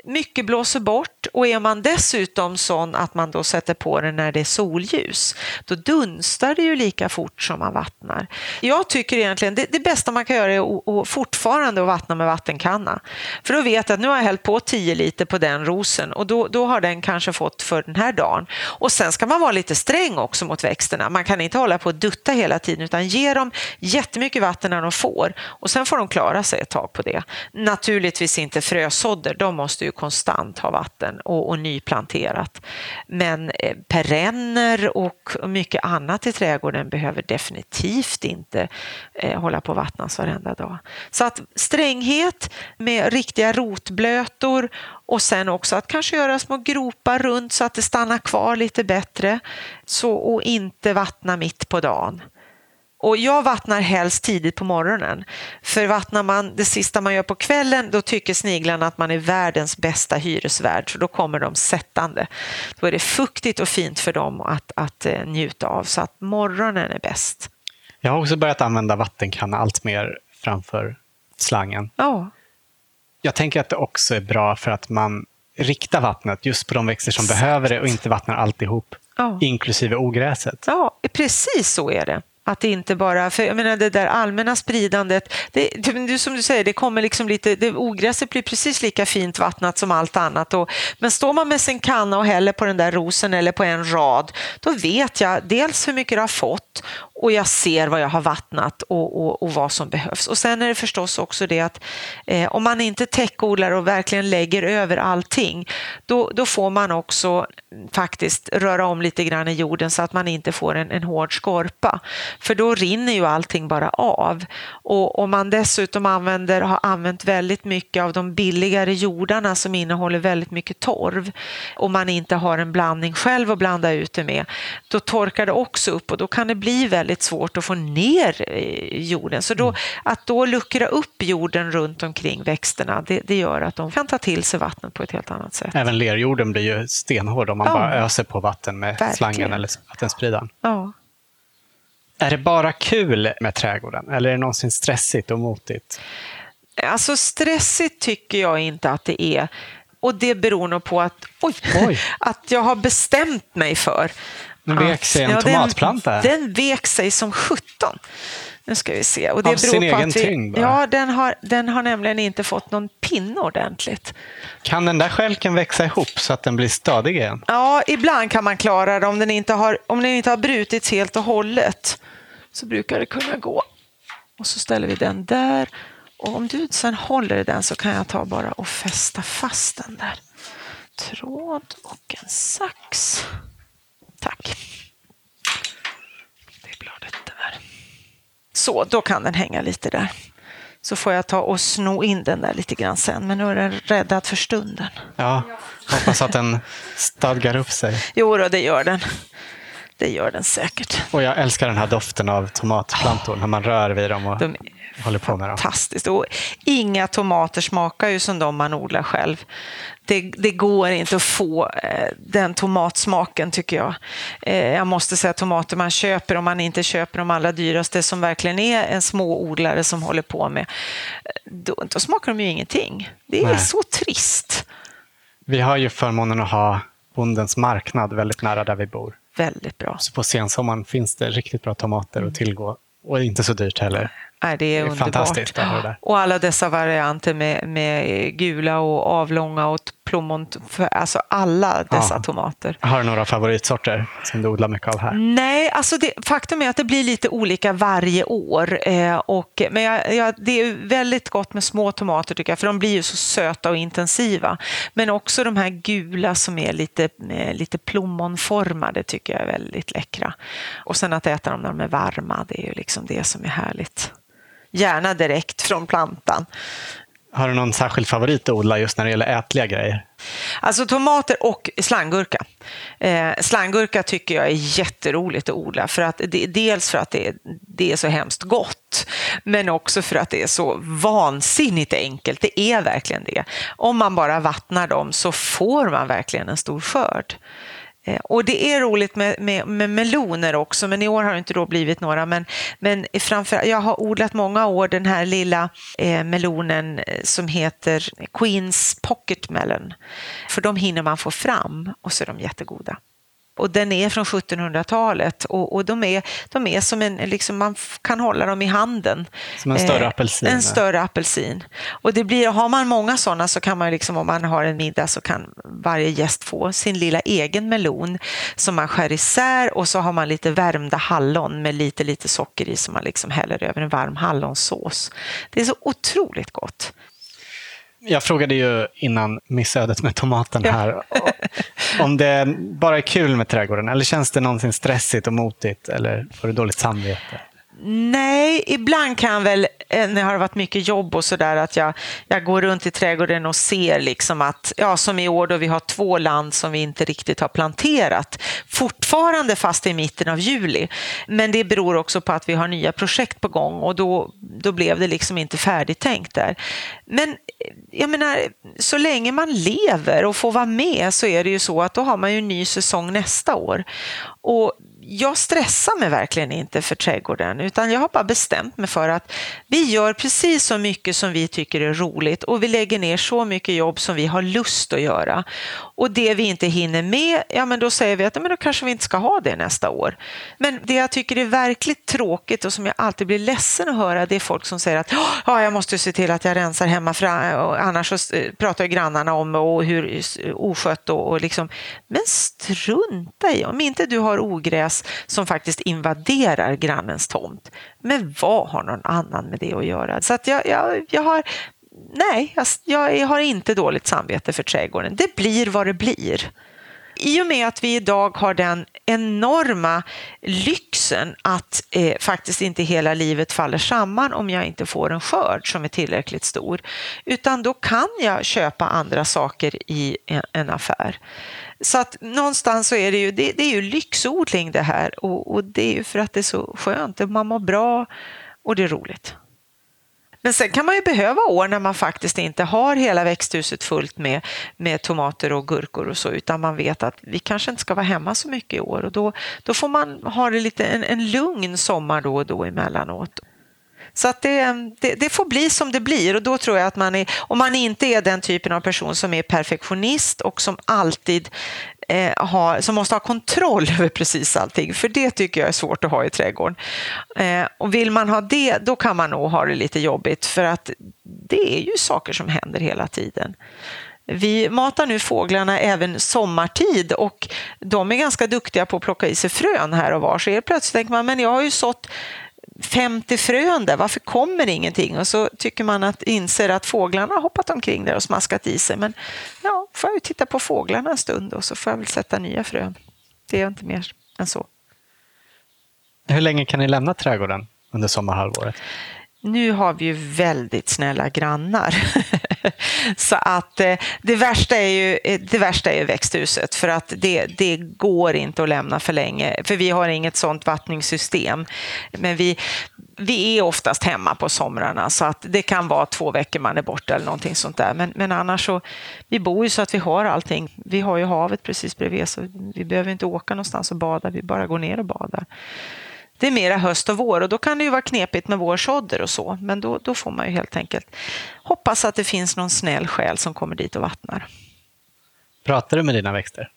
mycket blåser bort och är man dessutom sån att man då sätter på den när det är solljus, då dunstar det ju lika fort som man vattnar. Jag tycker egentligen det, det bästa man kan göra är att fortfarande att vattna med vattenkanna. För då vet jag att nu har jag hällt på 10 liter på den rosen och då, då har den kanske fått för den här dagen. Och sen ska man vara lite sträng också mot växterna. Man kan inte hålla på och dutta hela tiden utan ge dem jättemycket vatten när de får och sen får de klara sig ett tag på det. Naturligtvis inte frösådder, de måste ju konstant ha vatten och, och nyplanterat. Men eh, perenner och mycket annat i trädgården behöver definitivt inte eh, hålla på och vattnas varenda dag. Så att stränghet med riktiga rotblötor och sen också att kanske göra små gropar runt så att det stannar kvar lite bättre så, och inte vattna mitt på dagen. Och jag vattnar helst tidigt på morgonen. För vattnar man det sista man gör på kvällen då tycker sniglarna att man är världens bästa hyresvärd så då kommer de sättande. Då är det fuktigt och fint för dem att, att eh, njuta av så att morgonen är bäst. Jag har också börjat använda vattenkanna allt mer framför slangen. Ja. Jag tänker att det också är bra för att man riktar vattnet just på de växter som Exakt. behöver det och inte vattnar alltihop, ja. inklusive ogräset. Ja, precis så är det. Att det inte bara, för jag menar det där allmänna spridandet, det, det, som du säger, det kommer liksom lite, det, ogräset blir precis lika fint vattnat som allt annat. Och, men står man med sin kanna och häller på den där rosen eller på en rad, då vet jag dels hur mycket det har fått och jag ser vad jag har vattnat och, och, och vad som behövs. Och sen är det förstås också det att eh, om man inte täckodlar och verkligen lägger över allting, då, då får man också faktiskt röra om lite grann i jorden så att man inte får en, en hård skorpa. För då rinner ju allting bara av. Och om man dessutom använder, har använt väldigt mycket av de billigare jordarna som innehåller väldigt mycket torv och man inte har en blandning själv att blanda ut det med, då torkar det också upp och då kan det bli väldigt svårt att få ner eh, jorden. Så då, mm. att då luckra upp jorden runt omkring växterna, det, det, gör att de kan ta till sig vattnet på ett helt annat sätt. Även lerjorden blir ju stenhård om man ja. bara öser på vatten med Verkligen. slangen eller vattenspridaren. Ja. Är det bara kul med trädgården eller är det någonsin stressigt och motigt? Alltså stressigt tycker jag inte att det är. Och det beror nog på att, oj, oj. att jag har bestämt mig för den vek sig en ja, tomatplanta? Den, den vek sig som sjutton. Nu ska vi se. Och det Av sin egen vi, tyngd? Ja, den har, den har nämligen inte fått någon pinne ordentligt. Kan den där skälken växa ihop så att den blir stadig igen? Ja, ibland kan man klara det om den inte har, om den inte har brutits helt och hållet. Så brukar det kunna gå. Och så ställer vi den där. Och om du sen håller den så kan jag ta bara och fästa fast den där. Tråd och en sax. Tack. Det är bladet där. Så, då kan den hänga lite där. Så får jag ta och sno in den där lite grann sen, men nu är den räddad för stunden. Ja, hoppas att den stadgar upp sig. Jo, då, det gör den. Det gör den säkert. Och jag älskar den här doften av tomatplantor när man rör vid dem och De håller på med dem. Fantastiskt. Och inga tomater smakar ju som de man odlar själv det, det, går inte att få eh, den tomatsmaken tycker jag. Eh, jag måste säga tomater man köper om man inte köper de allra dyraste som verkligen är en småodlare som håller på med, då, då smakar de ju ingenting. Det är Nej. så trist. Vi har ju förmånen att ha Bondens marknad väldigt nära där vi bor. Väldigt bra. Så på sensommaren finns det riktigt bra tomater att tillgå och inte så dyrt heller. Nej, det är, det är underbart. Och alla dessa varianter med, med gula och avlånga och plommon, alltså alla dessa ja. tomater. Har du några favoritsorter som du odlar mycket av här? Nej, alltså det, faktum är att det blir lite olika varje år. Eh, och, men jag, jag, det är väldigt gott med små tomater tycker jag, för de blir ju så söta och intensiva. Men också de här gula som är lite, eh, lite plommonformade tycker jag är väldigt läckra. Och sen att äta dem när de är varma, det är ju liksom det som är härligt gärna direkt från plantan. Har du någon särskild favorit att odla just när det gäller ätliga grejer? Alltså tomater och slanggurka. Eh, slanggurka tycker jag är jätteroligt att odla. För att det, dels för att det, det, är så hemskt gott, men också för att det är så vansinnigt enkelt. Det är verkligen det. Om man bara vattnar dem så får man verkligen en stor skörd. Eh, och det är roligt med, med, med, meloner också, men i år har det inte då blivit några. Men, men framför, jag har odlat många år den här lilla eh, melonen eh, som heter Queens Pocket Melon. För de hinner man få fram och så är de jättegoda och den är från 1700-talet och, och de, är, de är som en, liksom man kan hålla dem i handen. Som en större eh, apelsin? En större apelsin. Och det blir, har man många sådana så kan man, liksom, om man har en middag så kan varje gäst få sin lilla egen melon som man skär isär och så har man lite värmda hallon med lite, lite socker i som man liksom häller över en varm hallonsås. Det är så otroligt gott. Jag frågade ju innan missödet med tomaten här om det bara är kul med trädgården eller känns det någonsin stressigt och motigt eller får du dåligt samvete? Nej, ibland kan väl, eh, när det har varit mycket jobb och sådär, att jag, jag går runt i trädgården och ser liksom att, ja som i år då vi har två land som vi inte riktigt har planterat, fortfarande fast i mitten av juli. Men det beror också på att vi har nya projekt på gång och då, då blev det liksom inte färdigtänkt där. Men eh, jag menar, så länge man lever och får vara med så är det ju så att då har man ju en ny säsong nästa år. Och jag stressar mig verkligen inte för trädgården utan jag har bara bestämt mig för att vi gör precis så mycket som vi tycker är roligt och vi lägger ner så mycket jobb som vi har lust att göra. Och det vi inte hinner med, ja men då säger vi att men då kanske vi inte ska ha det nästa år. Men det jag tycker är verkligt tråkigt och som jag alltid blir ledsen att höra det är folk som säger att ja, jag måste se till att jag rensar hemma för annars så eh, pratar grannarna om och hur oskött och, och liksom. Men strunta i, om inte du har ogräs som faktiskt invaderar grannens tomt. Men vad har någon annan med det att göra? Så att jag, jag, jag har Nej, jag, jag har inte dåligt samvete för trädgården. Det blir vad det blir. I och med att vi idag har den enorma lyxen att eh, faktiskt inte hela livet faller samman om jag inte får en skörd som är tillräckligt stor, utan då kan jag köpa andra saker i en, en affär. Så att någonstans så är det ju, det, det är ju lyxodling det här och, och, det är ju för att det är så skönt, man mår bra och det är roligt. Men sen kan man ju behöva år när man faktiskt inte har hela växthuset fullt med, med tomater och gurkor och så, utan man vet att vi kanske inte ska vara hemma så mycket i år och då, då får man ha det lite, en, en lugn sommar då och då emellanåt. Så att det, mm, det, det, får bli som det blir och då tror jag att man är, om man inte är den typen av person som är perfektionist och som alltid eh, har, som måste ha kontroll över precis allting, för det tycker jag är svårt att ha i trädgården. Eh, och vill man ha det, då kan man nog ha det lite jobbigt, för att det är ju saker som händer hela tiden. Vi matar nu fåglarna även sommartid och de är ganska duktiga på att plocka i sig frön här och var. Så helt plötsligt tänker man, men jag har ju sått 50 frön där, varför kommer ingenting? Och så tycker man att inser att fåglarna har hoppat omkring där och smaskat i sig. Men ja, får jag ju titta på fåglarna en stund och så får jag väl sätta nya frön. Det är inte mer än så. Hur länge kan ni lämna trädgården under sommarhalvåret? nu har vi ju väldigt snälla grannar. så att eh, det, värsta är ju, eh, det värsta är växthuset för att det, det går inte att lämna för länge för vi har inget sånt vattningssystem. Men vi, vi är oftast hemma på somrarna så att det kan vara två veckor man är borta eller någonting sånt där. Men, men annars så, vi bor ju så att vi har allting. Vi har ju havet precis bredvid så vi behöver inte åka någonstans och bada, vi bara går ner och badar. Det är mera höst och vår och då kan det ju vara knepigt med vårsådder och så. Men då, då får man ju helt enkelt hoppas att det finns någon snäll själ som kommer dit och vattnar. Pratar du med dina växter?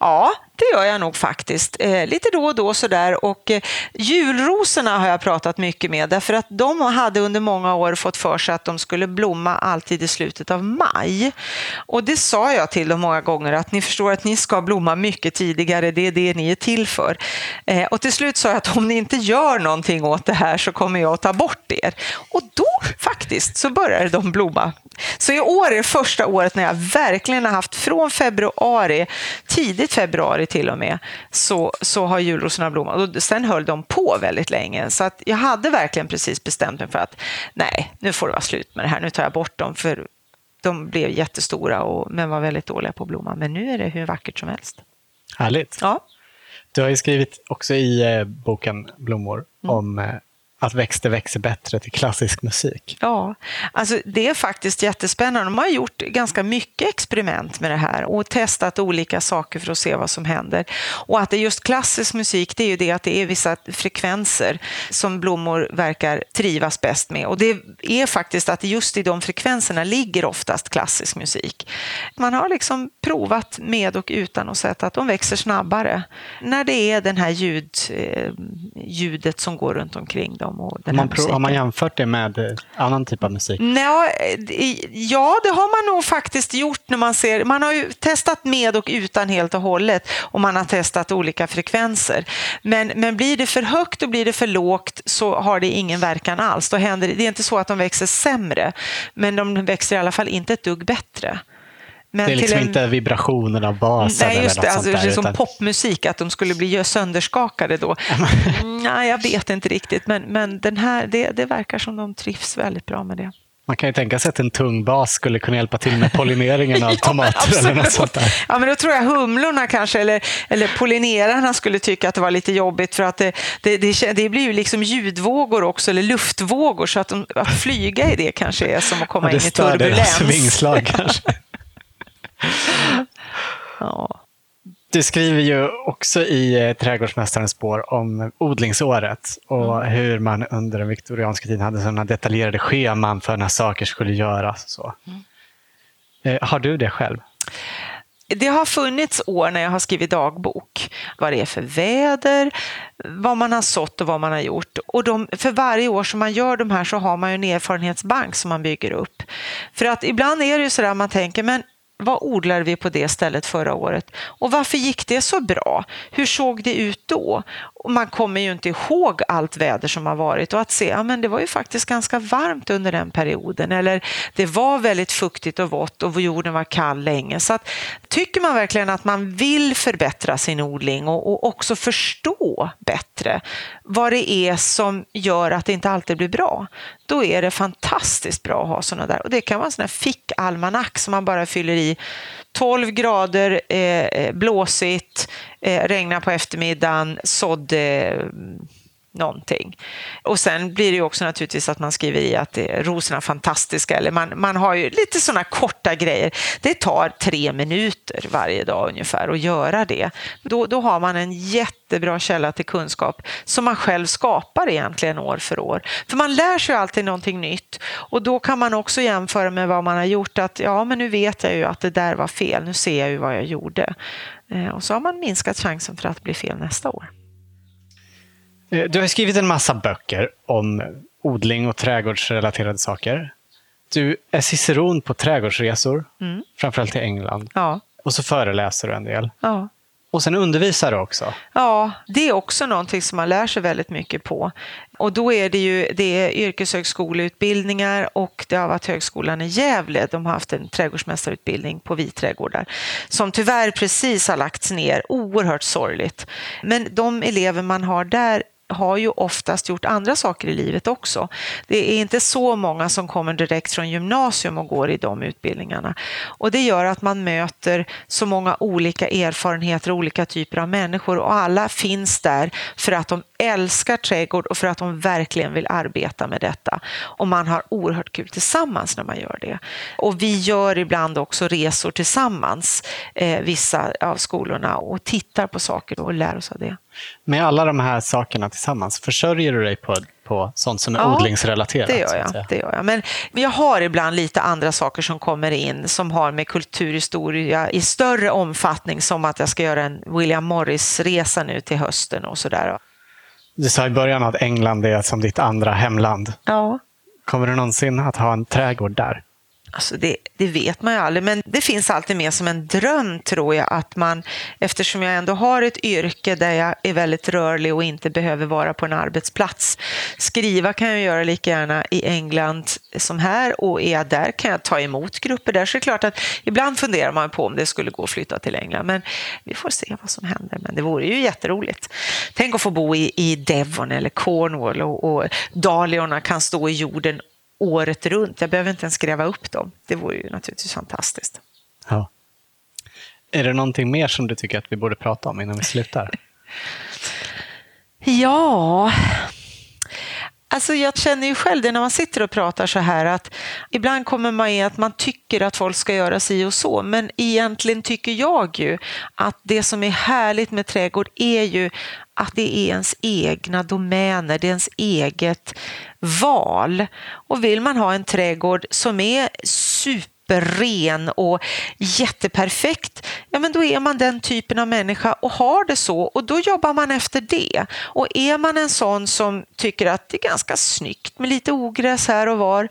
Ja, det gör jag nog faktiskt. Eh, lite då och då sådär. Och eh, julrosorna har jag pratat mycket med därför att de hade under många år fått för sig att de skulle blomma alltid i slutet av maj. Och det sa jag till dem många gånger att ni förstår att ni ska blomma mycket tidigare, det är det ni är till för. Eh, och till slut sa jag att om ni inte gör någonting åt det här så kommer jag att ta bort er. Och då faktiskt så började de blomma. Så i år är det första året när jag verkligen har haft från februari, tidigt februari till och med, så, så har julrosorna blommat. Och sen höll de på väldigt länge. Så att jag hade verkligen precis bestämt mig för att nej, nu får det vara slut med det här. Nu tar jag bort dem. För de blev jättestora och, men var väldigt dåliga på att blomma. Men nu är det hur vackert som helst. Härligt. Ja. Du har ju skrivit också i eh, boken Blommor mm. om eh, att växter växer bättre till klassisk musik. Ja, alltså det är faktiskt jättespännande. De har gjort ganska mycket experiment med det här och testat olika saker för att se vad som händer. Och att det är just klassisk musik, det är ju det att det är vissa frekvenser som blommor verkar trivas bäst med. Och det är faktiskt att just i de frekvenserna ligger oftast klassisk musik. Man har liksom provat med och utan och sett att de växer snabbare när det är det här ljud, eh, ljudet som går runt omkring dem dem. Och den man har man jämfört det med eh, annan typ av musik? Nå, ja, det har man nog faktiskt gjort. när Man ser. Man har ju testat med och utan helt och hållet och man har testat olika frekvenser. Men, men blir det för högt och blir det för lågt så har det ingen verkan alls. Då händer, det är inte så att de växer sämre, men de växer i alla fall inte ett dugg bättre. Men det är liksom en... inte vibrationen av basen? Nej, just det. Alltså, det är som utan... popmusik, att de skulle bli sönderskakade då. Nej, jag vet inte riktigt, men, men den här, det, det verkar som de trivs väldigt bra med det. Man kan ju tänka sig att en tung bas skulle kunna hjälpa till med pollineringen av tomater ja, eller något sånt där. Ja, men då tror jag humlorna kanske, eller, eller pollinerarna skulle tycka att det var lite jobbigt för att det, det, det, det blir ju liksom ljudvågor också, eller luftvågor, så att, de, att flyga i det kanske är som att komma ja, in i turbulens. Det stör deras vingslag kanske. ja. Du skriver ju också i eh, Trädgårdsmästarens spår om odlingsåret och mm. hur man under den viktorianska tiden hade sådana detaljerade scheman för när saker skulle göras. Så. Mm. Eh, har du det själv? Det har funnits år när jag har skrivit dagbok, vad det är för väder, vad man har sått och vad man har gjort. Och de, för varje år som man gör de här så har man ju en erfarenhetsbank som man bygger upp. För att ibland är det ju sådär man tänker, men vad odlade vi på det stället förra året och varför gick det så bra? Hur såg det ut då? Och man kommer ju inte ihåg allt väder som har varit och att se, ja men det var ju faktiskt ganska varmt under den perioden eller det var väldigt fuktigt och vått och jorden var kall länge. Så att, tycker man verkligen att man vill förbättra sin odling och, och också förstå bättre vad det är som gör att det inte alltid blir bra, då är det fantastiskt bra att ha sådana där. Och det kan vara en sån här fickalmanack som man bara fyller i 12 grader, eh, eh, blåsigt, eh, regnar på eftermiddagen, sådde eh, någonting. Och sen blir det ju också naturligtvis att man skriver i att det är rosorna fantastiska eller man, man har ju lite sådana korta grejer. Det tar tre minuter varje dag ungefär att göra det. Då, då har man en jättebra källa till kunskap som man själv skapar egentligen år för år. För man lär sig ju alltid någonting nytt och då kan man också jämföra med vad man har gjort att ja men nu vet jag ju att det där var fel, nu ser jag ju vad jag gjorde. Eh, och så har man minskat chansen för att bli fel nästa år. Eh, du har skrivit en massa böcker om odling och trädgårdsrelaterade saker. Du är ciceron på trädgårdsresor, mm. framförallt till England. Ja. Och så föreläser du en del. Ja. Och sen undervisar du också. Ja, det är också någonting som man lär sig väldigt mycket på. Och då är det ju det är yrkeshögskoleutbildningar och det har varit Högskolan i Gävle. De har haft en trädgårdsmästarutbildning på viträdgårdar som tyvärr precis har lagts ner. Oerhört sorgligt. Men de elever man har där har ju oftast gjort andra saker i livet också. Det är inte så många som kommer direkt från gymnasium och går i de utbildningarna. Och det gör att man möter så många olika erfarenheter och olika typer av människor och alla finns där för att de älskar trädgård och för att de verkligen vill arbeta med detta. Och man har oerhört kul tillsammans när man gör det. Och vi gör ibland också resor tillsammans, eh, vissa av skolorna, och tittar på saker och lär oss av det. Med alla de här sakerna tillsammans, försörjer du dig på, på sånt som är ja, odlingsrelaterat? Det gör, jag, det gör jag. Men jag har ibland lite andra saker som kommer in som har med kulturhistoria i större omfattning, som att jag ska göra en William Morris-resa nu till hösten och sådär. Du sa i början att England är som ditt andra hemland. Ja. Kommer du någonsin att ha en trädgård där? Alltså det, det, vet man ju aldrig, men det finns alltid med som en dröm tror jag att man, eftersom jag ändå har ett yrke där jag är väldigt rörlig och inte behöver vara på en arbetsplats. Skriva kan jag göra lika gärna i England som här och är jag där kan jag ta emot grupper där. Så det är klart att ibland funderar man på om det skulle gå att flytta till England, men vi får se vad som händer. Men det vore ju jätteroligt. Tänk att få bo i, i Devon eller Cornwall och, och dahliorna kan stå i jorden året runt. Jag behöver inte ens gräva upp dem. Det vore ju naturligtvis fantastiskt. Ja. Är det någonting mer som du tycker att vi borde prata om innan vi slutar? ja, Alltså jag känner ju själv det när man sitter och pratar så här att ibland kommer man i att man tycker att folk ska göra si och så men egentligen tycker jag ju att det som är härligt med trädgård är ju att det är ens egna domäner, det är ens eget val. Och vill man ha en trädgård som är superren och jätteperfekt, ja men då är man den typen av människa och har det så och då jobbar man efter det. Och är man en sån som tycker att det är ganska snyggt med lite ogräs här och var,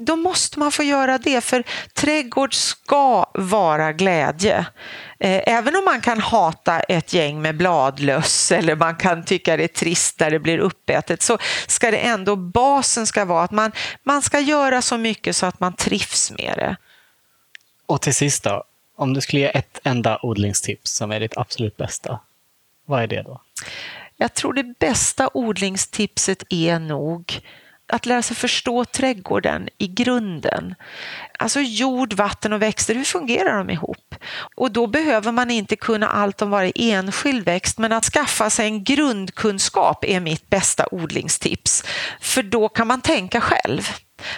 då måste man få göra det, för trädgård ska vara glädje. Eh, även om man kan hata ett gäng med bladlöss eller man kan tycka det är trist där det blir uppätet så ska det ändå, basen ska vara att man, man ska göra så mycket så att man trivs med det. Och till sist då, om du skulle ge ett enda odlingstips som är ditt absolut bästa, vad är det då? Jag tror det bästa odlingstipset är nog att lära sig förstå trädgården i grunden. Alltså jord, vatten och växter, hur fungerar de ihop? Och då behöver man inte kunna allt om varje enskild växt, men att skaffa sig en grundkunskap är mitt bästa odlingstips. För då kan man tänka själv.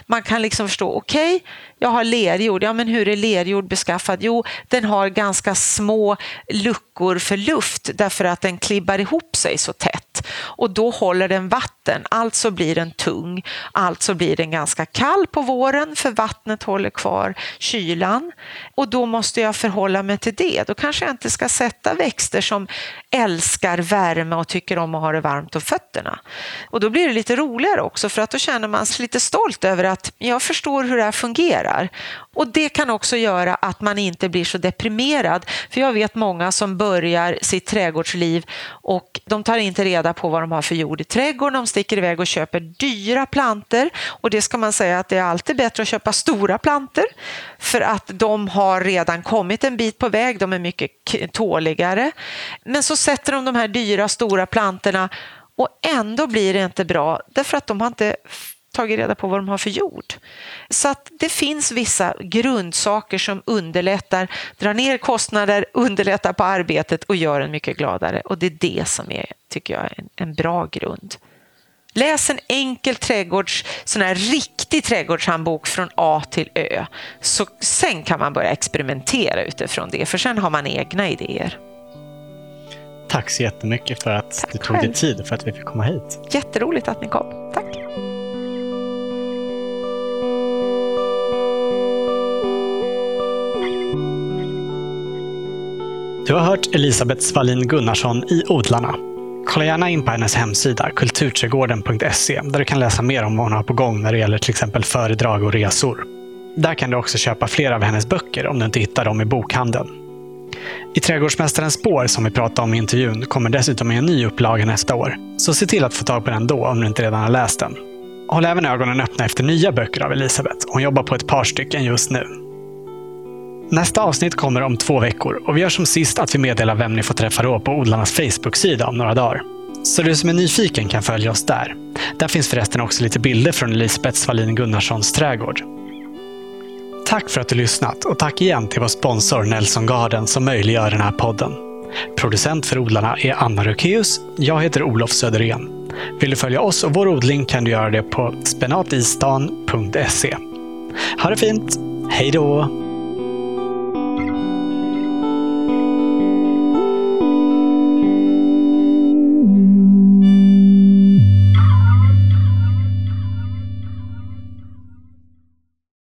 Man kan liksom förstå, okej, okay, jag har lerjord. Ja, men hur är lerjord beskaffad? Jo, den har ganska små luckor för luft därför att den klibbar ihop sig så tätt. och då håller den vatten, alltså blir den tung, alltså blir den ganska kall på våren för vattnet håller kvar kylan och då måste jag förhålla mig till det. Då kanske jag inte ska sätta växter som älskar värme och tycker om att ha det varmt om fötterna. Och då blir det lite roligare också för att då känner man sig lite stolt över att jag förstår hur det här fungerar. Och det kan också göra att man inte blir så deprimerad. För jag vet många som börjar sitt trädgårdsliv och de tar inte reda på vad de har för jord i trädgården. De sticker iväg och köper dyra planter och det ska man säga att det är alltid bättre att köpa stora planter för att de har redan kommit en bit på väg. De är mycket tåligare. Men så sätter de de här dyra stora plantorna och ändå blir det inte bra därför att de har inte tagit reda på vad de har för jord. Så att det finns vissa grundsaker som underlättar, drar ner kostnader, underlättar på arbetet och gör en mycket gladare. Och det är det som är, tycker jag, en, en bra grund. Läs en enkel trädgårds, sån här riktig trädgårdshandbok från A till Ö. Så sen kan man börja experimentera utifrån det, för sen har man egna idéer. Tack så jättemycket för att Tack du tog dig tid för att vi fick komma hit. Jätteroligt att ni kom. Tack. Du har hört Elisabeth Svalin Gunnarsson i Odlarna. Kolla gärna in på hennes hemsida kulturträdgården.se där du kan läsa mer om vad hon har på gång när det gäller till exempel föredrag och resor. Där kan du också köpa fler av hennes böcker om du inte hittar dem i bokhandeln. I Trädgårdsmästarens spår, som vi pratade om i intervjun, kommer dessutom en ny upplaga nästa år. Så se till att få tag på den då om du inte redan har läst den. Håll även ögonen öppna efter nya böcker av Elisabeth. Hon jobbar på ett par stycken just nu. Nästa avsnitt kommer om två veckor och vi gör som sist att vi meddelar vem ni får träffa då på odlarnas Facebook-sida om några dagar. Så du som är nyfiken kan följa oss där. Där finns förresten också lite bilder från Elisabeth Svalin Gunnarssons trädgård. Tack för att du lyssnat och tack igen till vår sponsor Nelson Garden som möjliggör den här podden. Producent för odlarna är Anna Rökeus. Jag heter Olof Söderén. Vill du följa oss och vår odling kan du göra det på spenatistan.se. Ha det fint! Hej då!